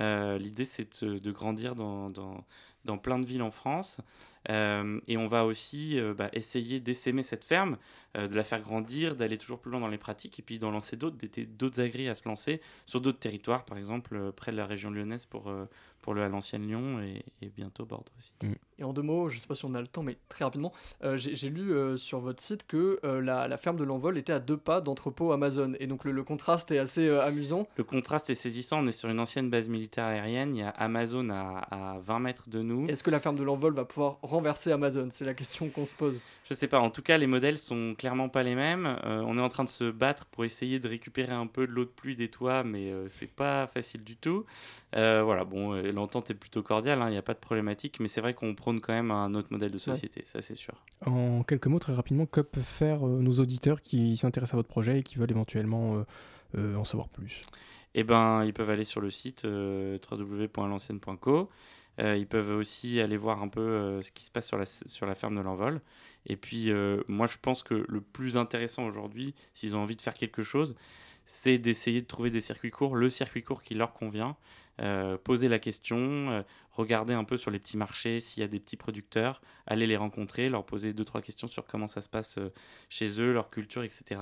Euh, L'idée, c'est de, grandir dans, dans, plein de villes en France. Euh, et on va aussi bah, essayer d'essaimer cette ferme, de la faire grandir, d'aller toujours plus loin dans les pratiques, et puis d'en lancer d'autres, d'autres agris à se lancer sur d'autres territoires, par exemple près de la région lyonnaise pour, pour le à l'ancienne Lyon, et, et bientôt Bordeaux aussi. Et en deux mots, je sais pas si on a le temps, mais très rapidement, euh, j'ai j'ai lu euh, sur votre site que euh, la, la ferme de l'envol était à deux pas d'entrepôt Amazon. Et donc le, le contraste est assez euh, amusant. Le contraste est saisissant. On est sur une ancienne base militaire aérienne. Il y a Amazon à, à 20 mètres de nous. Est-ce que la ferme de l'envol va pouvoir renverser Amazon? C'est la question qu'on se pose. Je sais pas. En tout cas, les modèles sont clairement pas les mêmes. Euh, on est en train de se battre pour essayer de récupérer un peu de l'eau de pluie des toits, mais euh, c'est pas facile du tout. Euh, voilà. Bon, euh, l'entente est plutôt cordiale. hein, Il n'y a pas de problématique, mais c'est vrai qu'on prône quand même un autre modèle de société. Ça, c'est sûr. En quelques mots, très rapidement, que peuvent faire nos auditeurs qui s'intéressent à votre projet et qui veulent éventuellement en savoir plus? Eh ben, ils peuvent aller sur le site www.lancienne.co. Ils peuvent aussi aller voir un peu ce qui se passe sur la, sur la ferme de l'envol. Et puis, euh, moi, je pense que le plus intéressant aujourd'hui, s'ils ont envie de faire quelque chose, c'est d'essayer de trouver des circuits courts, le circuit court qui leur convient. Euh, poser la question, euh, regarder un peu sur les petits marchés s'il y a des petits producteurs, aller les rencontrer, leur poser deux trois questions sur comment ça se passe chez eux, leur culture, etc.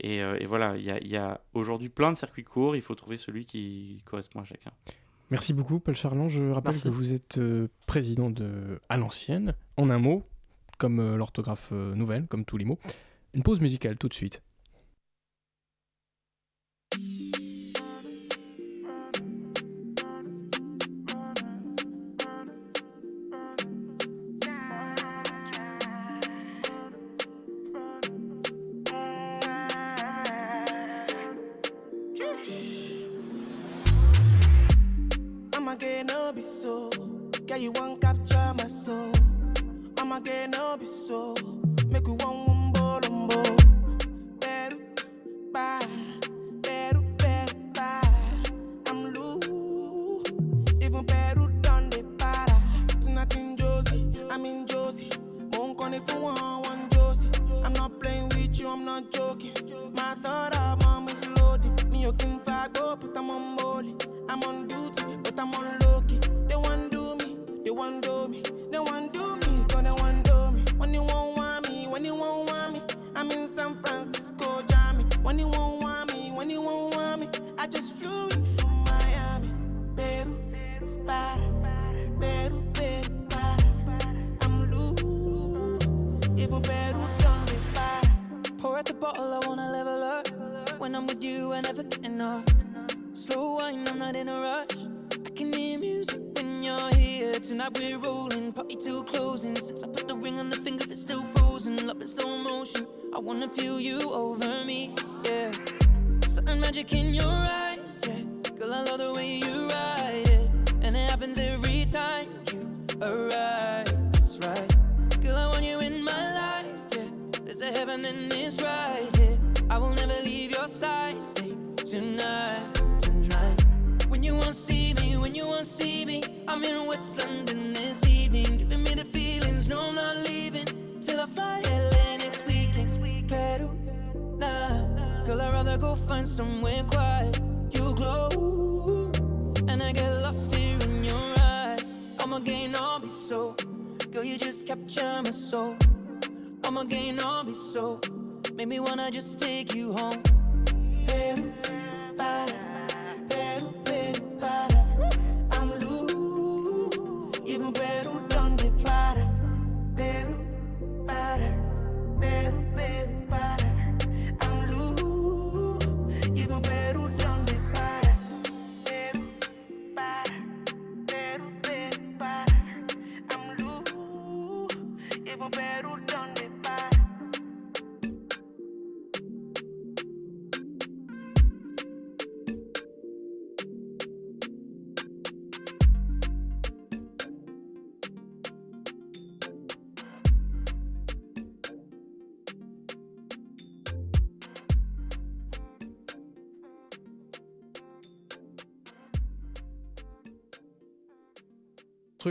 Et, euh, et voilà, il y a, il y a aujourd'hui plein de circuits courts, il faut trouver celui qui correspond à chacun. Merci beaucoup, Paul Charland. Je rappelle Merci. que vous êtes président de À l'ancienne, en un mot, comme euh, l'orthographe euh, nouvelle, comme tous les mots. Une pause musicale tout de suite. Get no be so. Make we one one bolombo. Better, bye. Better, better, bye. I'm loose. Even better done the para. Tonight in Josie, I'm in Josie. Won't call it for one, one Josie. I'm not playing with you, I'm not joking. My thought of mom is loaded. Me, you can fight, but I'm on molly. I'm on duty, but I'm on low key. They want do me, they one do me, bottle, I wanna level up. When I'm with you, I never get enough. Slow wine, I'm not in a rush. I can hear music when you're here. Tonight we're rolling, party till closing. Since I put the ring on the finger, it's still frozen. Love in slow motion. I wanna feel you over me, yeah. Certain magic in your eyes, capture my soul. I'ma gain all be so, make me wanna just take you home.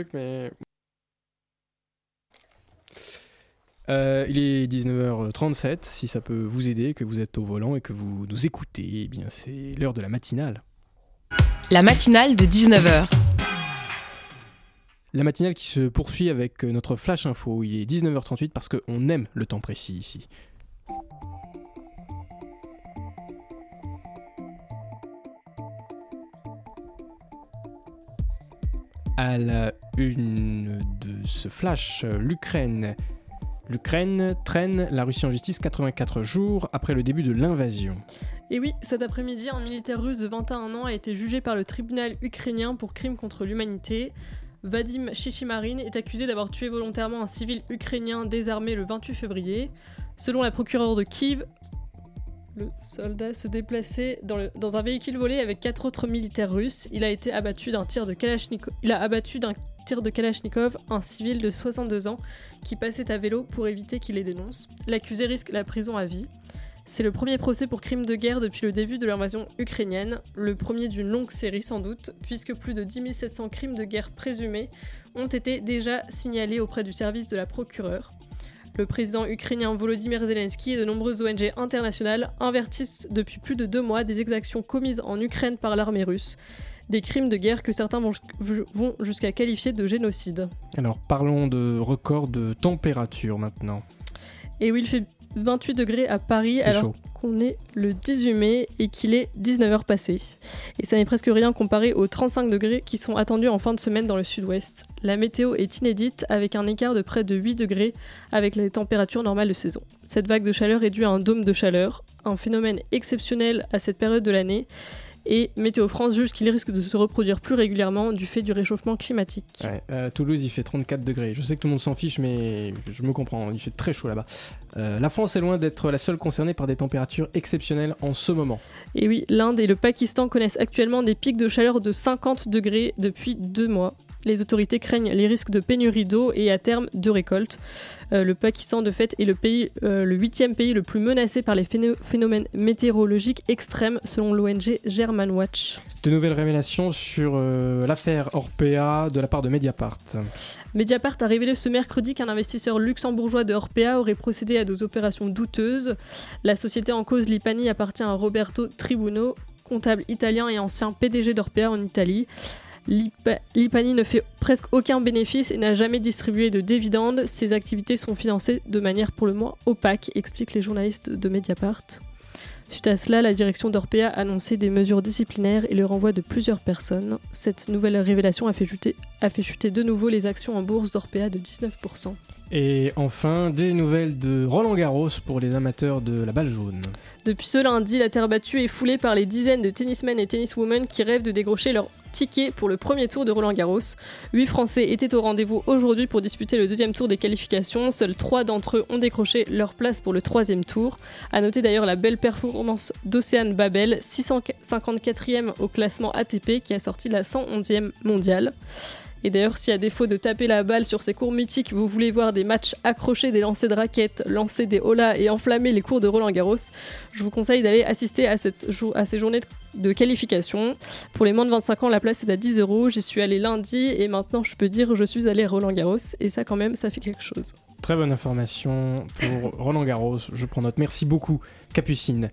Truc, mais. Euh, il est 19h37, si ça peut vous aider, que vous êtes au volant et que vous nous écoutez, eh bien c'est l'heure de la matinale. La matinale de 19h. La matinale qui se poursuit avec notre flash info. Il est 19h38 parce qu'on aime le temps précis ici. À la une de ce flash, l'Ukraine. L'Ukraine traîne la Russie en justice 84 jours après le début de l'invasion. Et oui, cet après-midi, un militaire russe de 21 ans a été jugé par le tribunal ukrainien pour crime contre l'humanité. Vadim Shishimarin est accusé d'avoir tué volontairement un civil ukrainien désarmé le 28 février. Selon la procureure de Kiev, le soldat se déplaçait dans, un véhicule volé avec quatre autres militaires russes. Il a été abattu d'un tir de Kalachnikov. Il a abattu d'un tir de Kalachnikov un civil de 62 ans qui passait à vélo pour éviter qu'il les dénonce. L'accusé risque la prison à vie. C'est le premier procès pour crime de guerre depuis le début de l'invasion ukrainienne, le premier d'une longue série sans doute, puisque plus de 10 700 crimes de guerre présumés ont été déjà signalés auprès du service de la procureure. Le président ukrainien Volodymyr Zelensky et de nombreuses ONG internationales avertissent depuis plus de deux mois des exactions commises en Ukraine par l'armée russe, des crimes de guerre que certains vont, jusqu'à qualifier de génocide. Alors parlons de record de température maintenant. Et oui, il fait 28 degrés à Paris C'est chaud. Qu'on est le 18 mai et qu'il est 19h passé. Et ça n'est presque rien comparé aux 35 degrés qui sont attendus en fin de semaine dans le sud-ouest. La météo est inédite avec un écart de près de 8 degrés avec les températures normales de saison. Cette vague de chaleur est due à un dôme de chaleur, un phénomène exceptionnel à cette période de l'année. Et Météo France juge qu'il risque de se reproduire plus régulièrement du fait du réchauffement climatique. Ouais, euh, Toulouse, il fait 34 degrés. Je sais que tout le monde s'en fiche, mais je me comprends, il fait très chaud là-bas. Euh, la France est loin d'être la seule concernée par des températures exceptionnelles en ce moment. Et oui, l'Inde et le Pakistan connaissent actuellement des pics de chaleur de 50 degrés depuis deux mois. Les autorités craignent les risques de pénurie d'eau et à terme de récolte. Euh, le Pakistan, de fait, est le, pays, euh, le huitième pays le plus menacé par les phéno- phénomènes météorologiques extrêmes, selon l'ONG German Watch. De nouvelles révélations sur euh, l'affaire Orpea de la part de Mediapart. Mediapart a révélé ce mercredi qu'un investisseur luxembourgeois de Orpea aurait procédé à des opérations douteuses. La société en cause, Lipani, appartient à Roberto Tribuno, comptable italien et ancien PDG d'Orpea en Italie. L'IPA- L'IPANI ne fait presque aucun bénéfice et n'a jamais distribué de dividendes. Ses activités sont financées de manière pour le moins opaque, expliquent les journalistes de Mediapart. Suite à cela, la direction d'Orpea a annoncé des mesures disciplinaires et le renvoi de plusieurs personnes. Cette nouvelle révélation a fait chuter, a fait chuter de nouveau les actions en bourse d'Orpea de 19%. Et enfin, des nouvelles de Roland Garros pour les amateurs de la balle jaune. Depuis ce lundi, la terre battue est foulée par les dizaines de tennismen et tenniswomen qui rêvent de décrocher leur ticket pour le premier tour de Roland Garros. Huit Français étaient au rendez-vous aujourd'hui pour disputer le deuxième tour des qualifications. Seuls trois d'entre eux ont décroché leur place pour le troisième tour. A noter d'ailleurs la belle performance d'Océane Babel, 654e au classement ATP, qui a sorti la 111e mondiale. Et d'ailleurs, si à défaut de taper la balle sur ces cours mythiques, vous voulez voir des matchs accrochés, des lancers de raquettes, lancer des holas et enflammer les cours de Roland Garros, je vous conseille d'aller assister à, cette à ces journées de qualification. Pour les moins de 25 ans, la place est à 10 euros. J'y suis allée lundi et maintenant je peux dire je suis allée Roland Garros et ça quand même ça fait quelque chose. Très bonne information pour Roland Garros. Je prends note. Merci beaucoup, Capucine.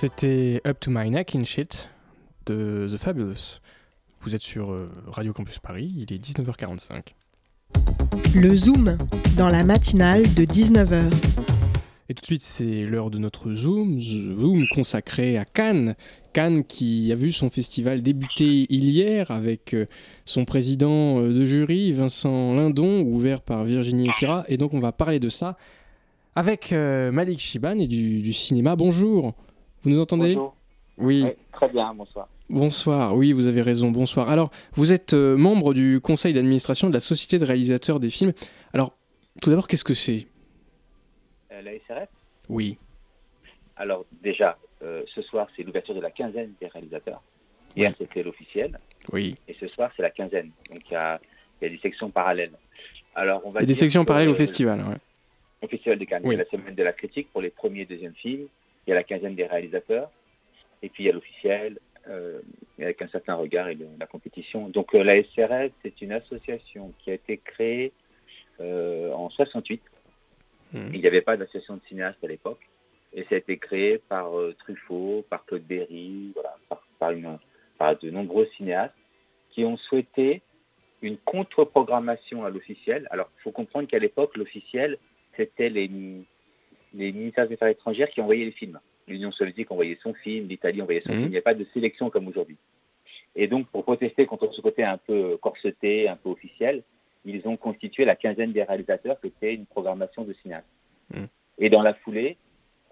C'était Up to My Neck in Shit de The Fabulous. Vous êtes sur euh, Radio Campus Paris, il est 19h45. Le Zoom, dans la matinale de 19h. Et tout de suite, c'est l'heure de notre Zoom, Zoom consacré à Cannes. Cannes qui a vu son festival débuter hier avec euh, son président euh, de jury, Vincent Lindon, ouvert par Virginie Efira. Et donc, on va parler de ça avec Malik Chiban et du, du cinéma. Bonjour, vous nous entendez? Bonjour. Oui. Oui, très bien, bonsoir. Bonsoir, oui, vous avez raison, bonsoir. Alors, vous êtes euh, membre du conseil d'administration de la Société de réalisateurs des films. Alors, tout d'abord, qu'est-ce que c'est? Euh, la SRF Oui. Alors déjà, euh, ce soir, c'est l'ouverture de la quinzaine des réalisateurs. Hier, c'était l'officiel. Oui. Et ce soir, c'est la quinzaine. Donc il y a, il y a des sections parallèles. Alors, on va Il y a des sections parallèles au festival. ouais. Au Festival de Cannes. Oui. La semaine de la critique pour les premiers et deuxièmes films. Il y a la quinzaine des réalisateurs. Et puis il y a l'officiel, euh, avec un certain regard et le- la compétition. Donc euh, la SRF, c'est une association qui a été créée euh, en 68. Mhm. Il n'y avait pas d'association de cinéastes à l'époque. Et ça a été créé par Truffaut, par Claude Berry, voilà, par, par une- par de nombreux cinéastes qui ont souhaité une contre-programmation à l'officiel. Alors, il faut comprendre qu'à l'époque, l'officiel, c'était les, les ministères des Affaires étrangères qui envoyaient les films. L'Union soviétique envoyait son film, l'Italie envoyait son Mhm. film. Il n'y a pas de sélection comme aujourd'hui. Et donc, pour protester contre ce côté un peu corseté, un peu officiel, ils ont constitué la quinzaine des réalisateurs, qui était une programmation de cinéastes. Mhm. Et dans la foulée,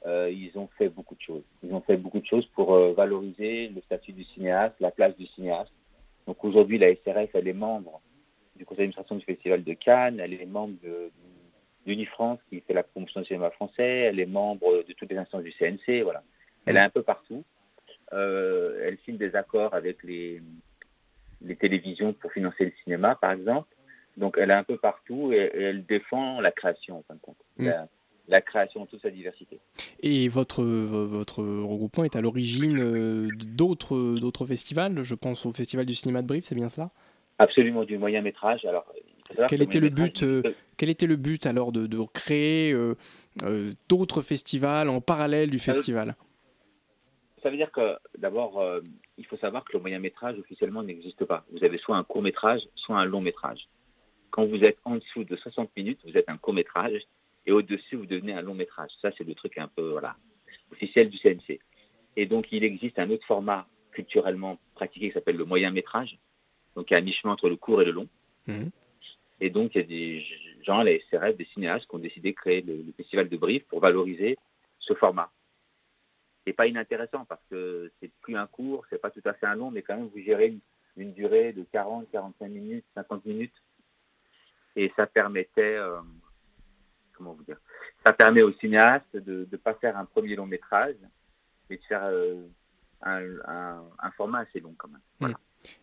euh, ils ont fait beaucoup de choses. Ils ont fait beaucoup de choses pour euh, valoriser le statut du cinéaste, la place du cinéaste. Donc aujourd'hui, la SRF, elle est membre du conseil d'administration du Festival de Cannes, elle est membre de, d'Unifrance qui fait la promotion du cinéma français, elle est membre de toutes les instances du CNC, voilà. Elle est un peu partout. Euh, elle signe des accords avec les, les télévisions pour financer le cinéma, par exemple. Donc elle est un peu partout et, et elle défend la création, en fin de compte. Mm. La, la création toute sa diversité. Et votre, vo- votre regroupement est à l'origine euh, d'autres d'autres festivals? Je pense au Festival du cinéma de Brive, c'est bien cela? Absolument du moyen métrage. Alors, Quel que était le but, euh, Quel était le but alors de, de créer euh, euh, d'autres festivals en parallèle du festival? Ça veut dire que d'abord, euh, il faut savoir que le moyen métrage officiellement n'existe pas. Vous avez soit un court métrage, soit un long métrage. Quand vous êtes en dessous de 60 minutes, vous êtes un court métrage, et au-dessus, vous devenez un long métrage. Ça, c'est le truc un peu voilà, officiel du CNC. Et donc, il existe un autre format culturellement pratiqué qui s'appelle le moyen métrage, donc à mi-chemin entre le court et le long. Mhm. Et donc, il y a des gens, les SRF, des cinéastes, qui ont décidé de créer le, festival de Brive pour valoriser ce format. C'est pas inintéressant parce que c'est plus un court, c'est pas tout à fait un long, mais quand même, vous gérez une, durée de 40, 45 minutes, 50 minutes. Et ça permettait, euh, comment vous dire, ça permet aux cinéastes de ne pas faire un premier long métrage, mais de faire euh, un, format assez long quand même. Voilà.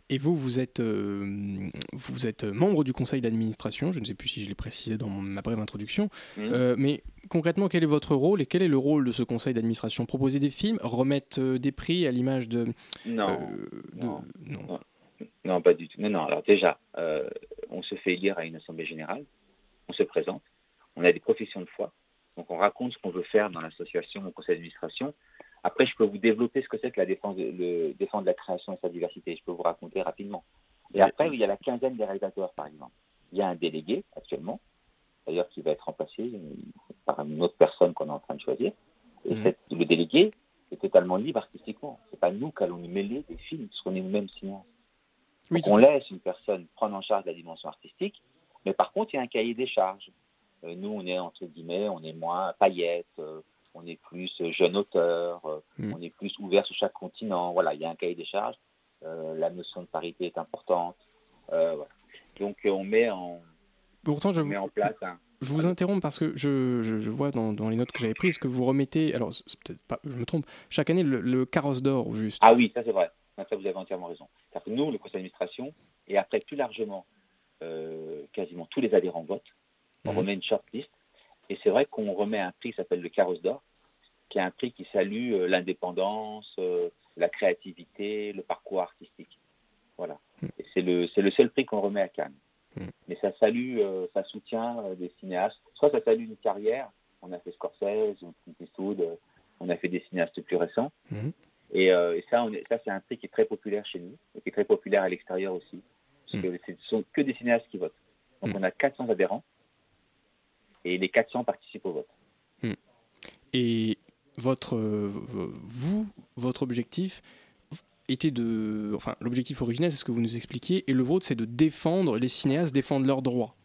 Et vous, vous êtes, euh, vous êtes membre du conseil d'administration, je ne sais plus si je l'ai précisé dans ma brève introduction, Mhm. Euh, mais concrètement, quel est votre rôle et quel est le rôle de ce conseil d'administration? Proposer des films, remettre euh, des prix à l'image de... non. de- non. non. Non, pas du tout. Non, non. Alors déjà, on se fait élire à une assemblée générale, on se présente, on a des professions de foi, donc on raconte ce qu'on veut faire dans l'association, au conseil d'administration. Après, je peux vous développer ce que c'est que la défense, de, le, défendre la création et sa diversité. Je peux vous raconter rapidement. Et après, il y a la quinzaine des réalisateurs, par exemple. Il y a un délégué actuellement, d'ailleurs qui va être remplacé euh, par une autre personne qu'on est en train de choisir. Et Mhm. cette- le délégué est totalement libre artistiquement. C'est pas nous qui allons nous mêler des films, parce qu'on est nous-mêmes cinéastes. Oui, Donc on laisse une personne prendre en charge la dimension artistique, mais par contre, il y a un cahier des charges. Euh, nous, on est entre guillemets, on est moins paillettes, euh, on est plus euh, jeune auteur, euh, Mm. on est plus ouvert sur chaque continent. Voilà, il y a un cahier des charges. Euh, la notion de parité est importante. Euh, voilà. Donc on met en, Pourtant, je on vous, met en place un. je vous interromps parce que je, je- je vois dans, dans les notes que j'avais prises que vous remettez, alors peut-être pas, je me trompe, chaque année le, le carrosse d'or, juste. Ah oui, ça c'est vrai. Ça, vous avez entièrement raison. Que nous, le conseil d'administration, et après plus largement, euh, quasiment tous les adhérents votent. On Mhm. remet une shortlist. Et c'est vrai qu'on remet un prix qui s'appelle le Carrosse d'Or, qui est un prix qui salue euh, l'indépendance, euh, la créativité, le parcours artistique. Voilà. Mhm. Et c'est le, c'est le seul prix qu'on remet à Cannes. Mhm. Mais ça salue, euh, ça soutient des cinéastes. Soit ça salue une carrière. On a fait Scorsese, Clint Eastwood, on a fait des cinéastes plus récents. Mhm. Et, euh, et ça, on est- ça c'est un prix qui est très populaire chez nous, et qui est très populaire à l'extérieur aussi. Parce que ce ne sont que des cinéastes qui votent. Donc Mm. on a 400 adhérents, et les 400 participent au vote. Et votre, euh, vous, votre objectif était de. Enfin, l'objectif originel, c'est ce que vous nous expliquiez, et le vôtre, c'est de défendre, les cinéastes défendre leurs droits.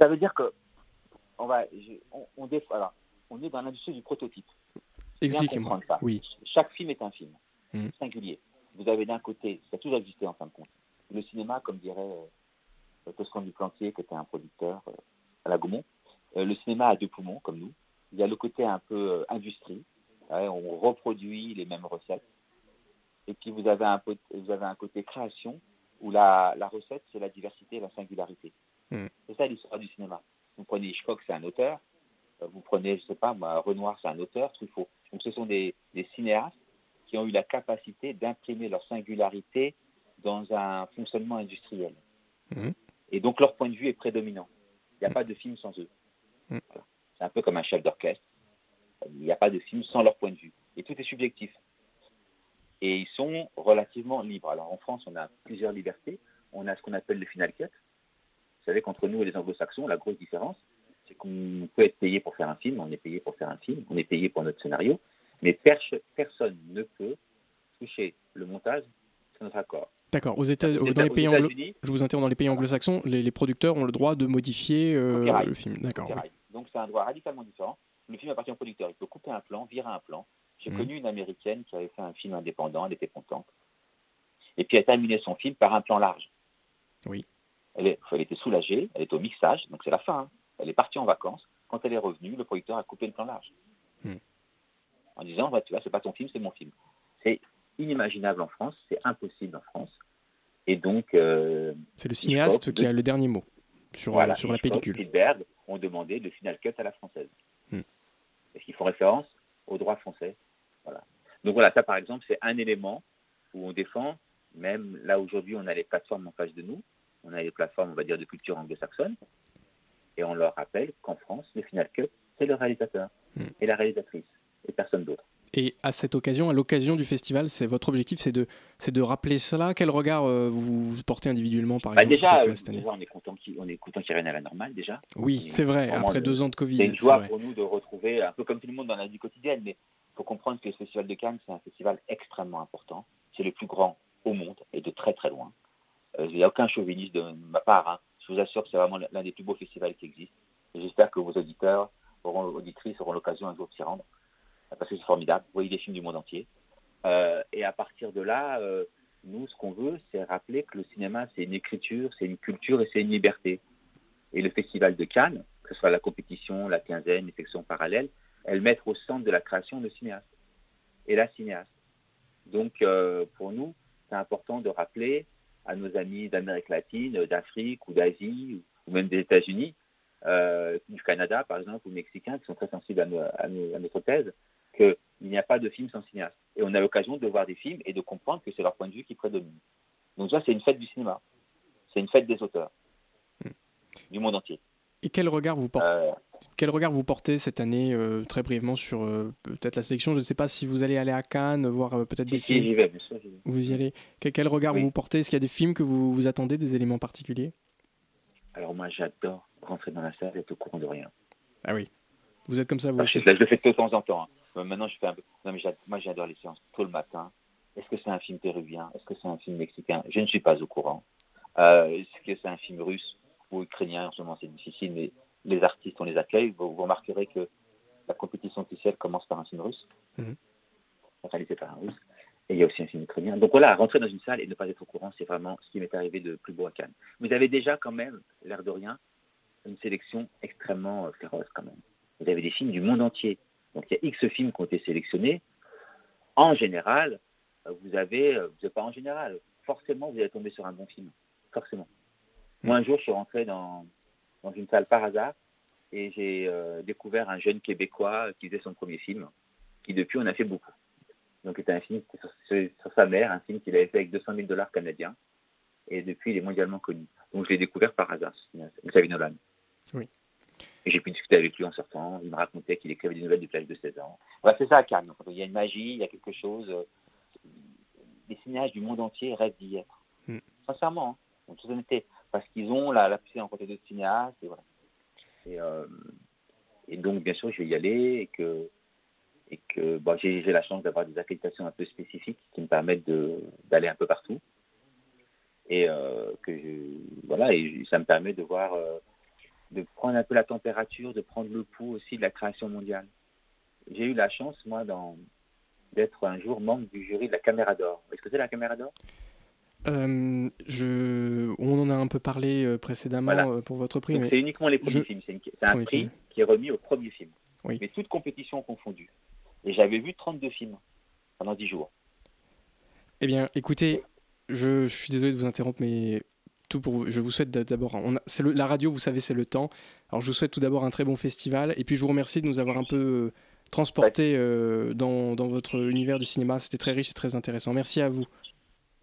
Ça veut dire que on, va, on, on, déf- alors, on est dans l'industrie du prototype. Expliquez-moi. Oui. Chaque film est un film Mhm. singulier. Vous avez d'un côté, ça a toujours existé en fin de compte, le cinéma, comme dirait euh, Toscan du Plantier, qui était un producteur euh, à la Gaumont. Euh, le cinéma a deux poumons, comme nous. Il y a le côté un peu euh, industrie, ouais, on reproduit les mêmes recettes. Et puis vous avez un, vous avez un côté création, où la, la recette, c'est la diversité et la singularité. Mhm. C'est ça l'histoire du cinéma. Vous prenez Hitchcock, c'est un auteur. Euh, Vous prenez, je sais pas, moi, Renoir, c'est un auteur, Truffaut. Donc ce sont des, des cinéastes qui ont eu la capacité d'imprimer leur singularité dans un fonctionnement industriel. Mhm. Et donc leur point de vue est prédominant. Il n'y a Mhm. pas de film sans eux. Voilà. C'est un peu comme un chef d'orchestre. Il n'y a pas de film sans leur point de vue. Et tout est subjectif. Et ils sont relativement libres. Alors en France, on a plusieurs libertés. On a ce qu'on appelle le final cut. Vous savez qu'entre nous et les anglo-saxons, la grosse différence, c'est qu'on peut être payé pour faire un film, on est payé pour faire un film, on est payé pour notre scénario, mais perche- personne ne peut toucher le montage sans notre accord. D'accord. Aux États, Aux dans les pays anglo, je vous interromps dans les pays anglo-saxons, les, les producteurs ont le droit de modifier euh, le film. D'accord. oui. Donc c'est un droit radicalement différent. Le film appartient au producteur. Il peut couper un plan, virer un plan. J'ai Mhm. connu une américaine qui avait fait un film indépendant, elle était contente. Et puis elle a terminé son film par un plan large. Oui. Elle, est- elle était soulagée, elle était au mixage, donc c'est la fin. hein. Elle est partie en vacances. Quand elle est revenue, le producteur a coupé le plan large. Mhm. En disant, bah, tu vois, c'est pas ton film, c'est mon film. C'est inimaginable en France, c'est impossible en France. Et donc, euh, C'est le cinéaste qui de- a le dernier mot sur, voilà, sur la pellicule. Spielberg ont demandé le final cut à la française. Hmm. Parce qu'ils font référence au droit français. Voilà. Donc voilà, ça par exemple, c'est un élément où on défend, même là aujourd'hui, on a les plateformes en face de nous, on a les plateformes, on va dire, de culture anglo-saxonne, et on leur rappelle qu'en France, le final cut, c'est le réalisateur Hmm. et la réalisatrice, et personne d'autre. Et à cette occasion, à l'occasion du festival, c'est votre objectif, c'est de, c'est de rappeler cela. Quel regard euh, vous portez individuellement, par Bah, exemple, sur déjà, le euh, festival cette année? déjà, on est revienne à la normale déjà. Oui, c'est vrai. Après deux ans de Covid, C'est une joie vrai. pour nous de retrouver, un peu comme tout le monde dans la vie quotidienne, mais il faut comprendre que le Festival de Cannes, c'est un festival extrêmement important. C'est le plus grand au monde et de très très loin. Euh, Il n'y a aucun chauvinisme de ma part. hein. Je vous assure que c'est vraiment l'un des plus beaux festivals qui existent. J'espère que vos auditeurs, auront, auditrices auront l'occasion un jour de s'y rendre. Parce que c'est formidable. Vous voyez des films du monde entier. Euh, et à partir de là, euh, nous, ce qu'on veut, c'est rappeler que le cinéma, c'est une écriture, c'est une culture et c'est une liberté. Et le Festival de Cannes, que ce soit la compétition, la quinzaine, les sections parallèles, elles mettent au centre de la création le cinéaste et la cinéaste. Donc, euh, pour nous, c'est important de rappeler à nos amis d'Amérique latine, d'Afrique ou d'Asie, ou même des États-Unis, euh, du Canada, par exemple, ou mexicains, qui sont très sensibles à, à notre thèse, qu'il n'y a pas de film sans cinéaste. Et on a l'occasion de voir des films et de comprendre que c'est leur point de vue qui prédomine. Donc ça, c'est une fête du cinéma. C'est une fête des auteurs du monde entier. Et quel regard vous portez, Euh, quel regard vous portez cette année, euh, très brièvement, sur euh, peut-être la sélection? Je ne sais pas si vous allez aller à Cannes, voir euh, peut-être des si, si, films. j'y vais, bien sûr, j'y vais. Vous y allez. Quel, quel regard Oui. vous portez? Est-ce qu'il y a des films que vous, vous attendez, des éléments particuliers? Alors moi, j'adore rentrer dans la salle et être au courant de rien. Ah oui. Vous êtes comme ça, vous aussi? je le fais de temps en temps. hein. Maintenant, je fais un peu. Non, mais moi, j'adore les séances tôt le matin. Est-ce que c'est un film péruvien? Est-ce que c'est un film mexicain? Je ne suis pas au courant. Est-ce que c'est un film russe? Ou ukrainien En ce moment, c'est difficile, mais les artistes, on les accueille. Vous, vous remarquerez que la compétition officielle commence par un film russe, Mhm. réalisé par un russe. Et il y a aussi un film ukrainien. Donc voilà, rentrer dans une salle et ne pas être au courant, c'est vraiment ce qui m'est arrivé de plus beau à Cannes. Vous avez déjà quand même, l'air de rien, une sélection extrêmement euh, féroce quand même. Vous avez des films du monde entier. Donc il y a X films qui ont été sélectionnés. En général, vous avez, euh, vous n'êtes pas en général, forcément vous allez tomber sur un bon film. Forcément. Moi un jour je suis rentré dans, dans une salle par hasard et j'ai euh, découvert un jeune Québécois qui faisait son premier film, qui depuis en a fait beaucoup. Donc c'était un film sur, sa mère, un film qu'il avait fait avec 200 000 dollars canadiens. Et depuis il est mondialement connu. Donc je l'ai découvert par hasard, Xavier Nolan. Oui. Et j'ai pu discuter avec lui en sortant. Il me racontait qu'il écrivait des nouvelles depuis l'âge de 16 ans. Voilà, c'est ça à Cannes. Il y a une magie, il y a quelque chose. Les cinéastes du monde entier rêvent d'y être. Mm. Sincèrement, hein, en toute honnêteté. Parce qu'ils ont la, la possibilité de rencontrer d'autres cinéastes. Et voilà. Euh, Et donc, bien sûr, je vais y aller et que, et que bon, j'ai la chance d'avoir des accréditations un peu spécifiques qui me permettent d'aller un peu partout. Et euh, que je- voilà, et ça me permet de voir, euh, de prendre un peu la température, de prendre le pouls aussi de la création mondiale. J'ai eu la chance, moi, d'être un jour membre du jury de la Caméra d'Or. Est-ce que c'est la Caméra d'Or? Euh, je... On en a un peu parlé euh, précédemment Voilà. euh, pour votre prix, mais C'est uniquement les premiers je- films. C'est une- un Premier prix film. qui est remis au premier film. Oui. Mais toutes compétitions confondues. Et j'avais vu 32 films pendant 10 jours. Eh bien, écoutez, je, je suis désolé de vous interrompre, mais tout pour vous- je vous souhaite d'abord. c'est la radio, vous savez, c'est le temps. Alors, je vous souhaite tout d'abord un très bon festival, et puis je vous remercie de nous avoir un peu transporté euh, dans, dans votre univers du cinéma. C'était très riche et très intéressant. Merci à vous.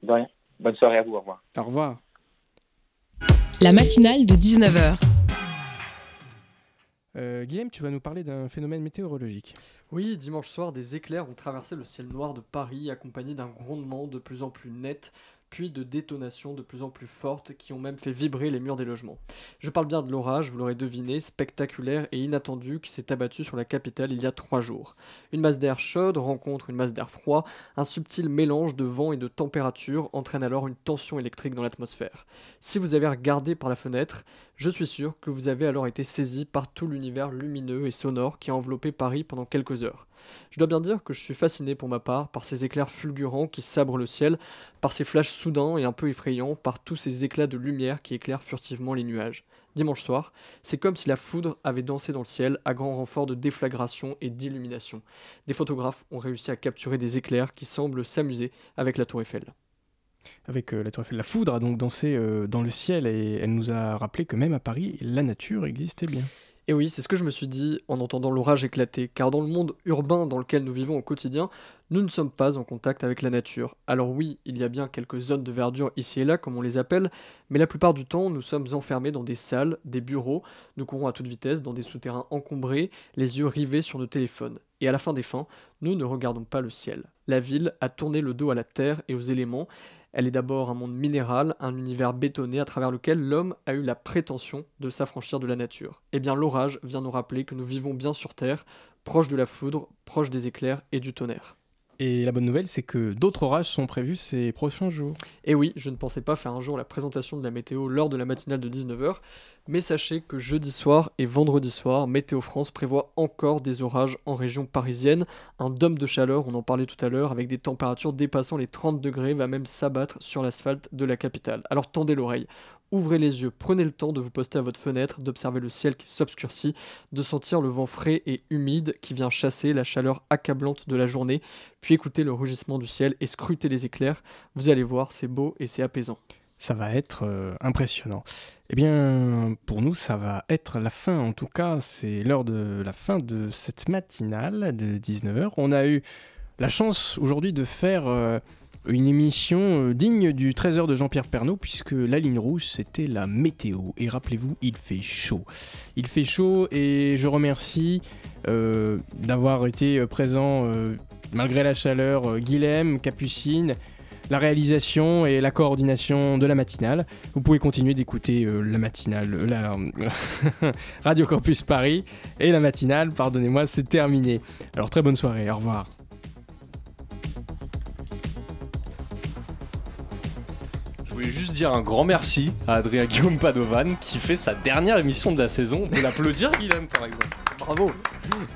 De rien. Bonne soirée à vous. Au revoir. Au revoir. La matinale de 19h. Euh, Guillaume, tu vas nous parler d'un phénomène météorologique. Oui, dimanche soir, des éclairs ont traversé le ciel noir de Paris, accompagnés d'un grondement de plus en plus net, puis de détonations de plus en plus fortes qui ont même fait vibrer les murs des logements. Je parle bien de l'orage, vous l'aurez deviné, spectaculaire et inattendu qui s'est abattu sur la capitale il y a trois jours. Une masse d'air chaude rencontre une masse d'air froid, un subtil mélange de vent et de température entraîne alors une tension électrique dans l'atmosphère. Si vous avez regardé par la fenêtre, je suis sûr que vous avez alors été saisi par tout l'univers lumineux et sonore qui a enveloppé Paris pendant quelques heures. Je dois bien dire que je suis fasciné pour ma part par ces éclairs fulgurants qui sabrent le ciel, par ces flashs soudains et un peu effrayants, par tous ces éclats de lumière qui éclairent furtivement les nuages. Dimanche soir, c'est comme si la foudre avait dansé dans le ciel à grand renfort de déflagration et d'illumination. Des photographes ont réussi à capturer des éclairs qui semblent s'amuser avec la tour Eiffel. Avec euh, la Tour Eiffel, la foudre a donc dansé euh, dans le ciel et elle nous a rappelé que même à Paris, la nature existait bien. Et oui, c'est ce que je me suis dit en entendant l'orage éclater, car dans le monde urbain dans lequel nous vivons au quotidien, nous ne sommes pas en contact avec la nature. Alors oui, il y a bien quelques zones de verdure ici et là, comme on les appelle, mais la plupart du temps, nous sommes enfermés dans des salles, des bureaux, nous courons à toute vitesse dans des souterrains encombrés, les yeux rivés sur nos téléphones. Et à la fin des fins, nous ne regardons pas le ciel. La ville a tourné le dos à la terre et aux éléments, elle est d'abord un monde minéral, un univers bétonné à travers lequel l'homme a eu la prétention de s'affranchir de la nature. Eh bien l'orage vient nous rappeler que nous vivons bien sur Terre, proche de la foudre, proche des éclairs et du tonnerre. Et la bonne nouvelle, c'est que d'autres orages sont prévus ces prochains jours. Et oui, je ne pensais pas faire un jour la présentation de la météo lors de la matinale de 19h, mais sachez que jeudi soir et vendredi soir, Météo France prévoit encore des orages en région parisienne. Un dôme de chaleur, on en parlait tout à l'heure, avec des températures dépassant les 30 degrés, va même s'abattre sur l'asphalte de la capitale. Alors tendez l'oreille, ouvrez les yeux, prenez le temps de vous poster à votre fenêtre, d'observer le ciel qui s'obscurcit, de sentir le vent frais et humide qui vient chasser la chaleur accablante de la journée, puis écoutez le rugissement du ciel et scrutez les éclairs. Vous allez voir, c'est beau et c'est apaisant. Ça va être euh, impressionnant. Eh bien, pour nous, ça va être la fin. En tout cas, c'est l'heure de la fin de cette matinale de 19h. On a eu la chance aujourd'hui de faire euh, une émission euh, digne du 13h de Jean-Pierre Pernaud, puisque la ligne rouge, c'était la météo. Et rappelez-vous, il fait chaud. Il fait chaud et je remercie d'avoir été présent malgré la chaleur, Guilhem, Capucine, la réalisation et la coordination de la matinale. Vous pouvez continuer d'écouter euh, la matinale, euh, la Radio Campus Paris et la matinale, pardonnez-moi, c'est terminé. Alors très bonne soirée, au revoir. Je voulais juste dire un grand merci à Adrien Guillaume Padovan qui fait sa dernière émission de la saison. On l'applaudir, Guillaume, par exemple. Bravo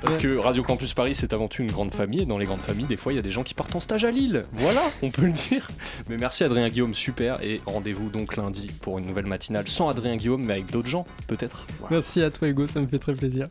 Parce que Radio Campus Paris, c'est avant tout une grande famille. Et dans les grandes familles, des fois, il y a des gens qui partent en stage à Lille. Voilà, on peut le dire. Mais merci Adrien Guillaume, super. Et rendez-vous donc lundi pour une nouvelle matinale sans Adrien Guillaume, mais avec d'autres gens, peut-être. Merci à toi Hugo, ça me fait très plaisir.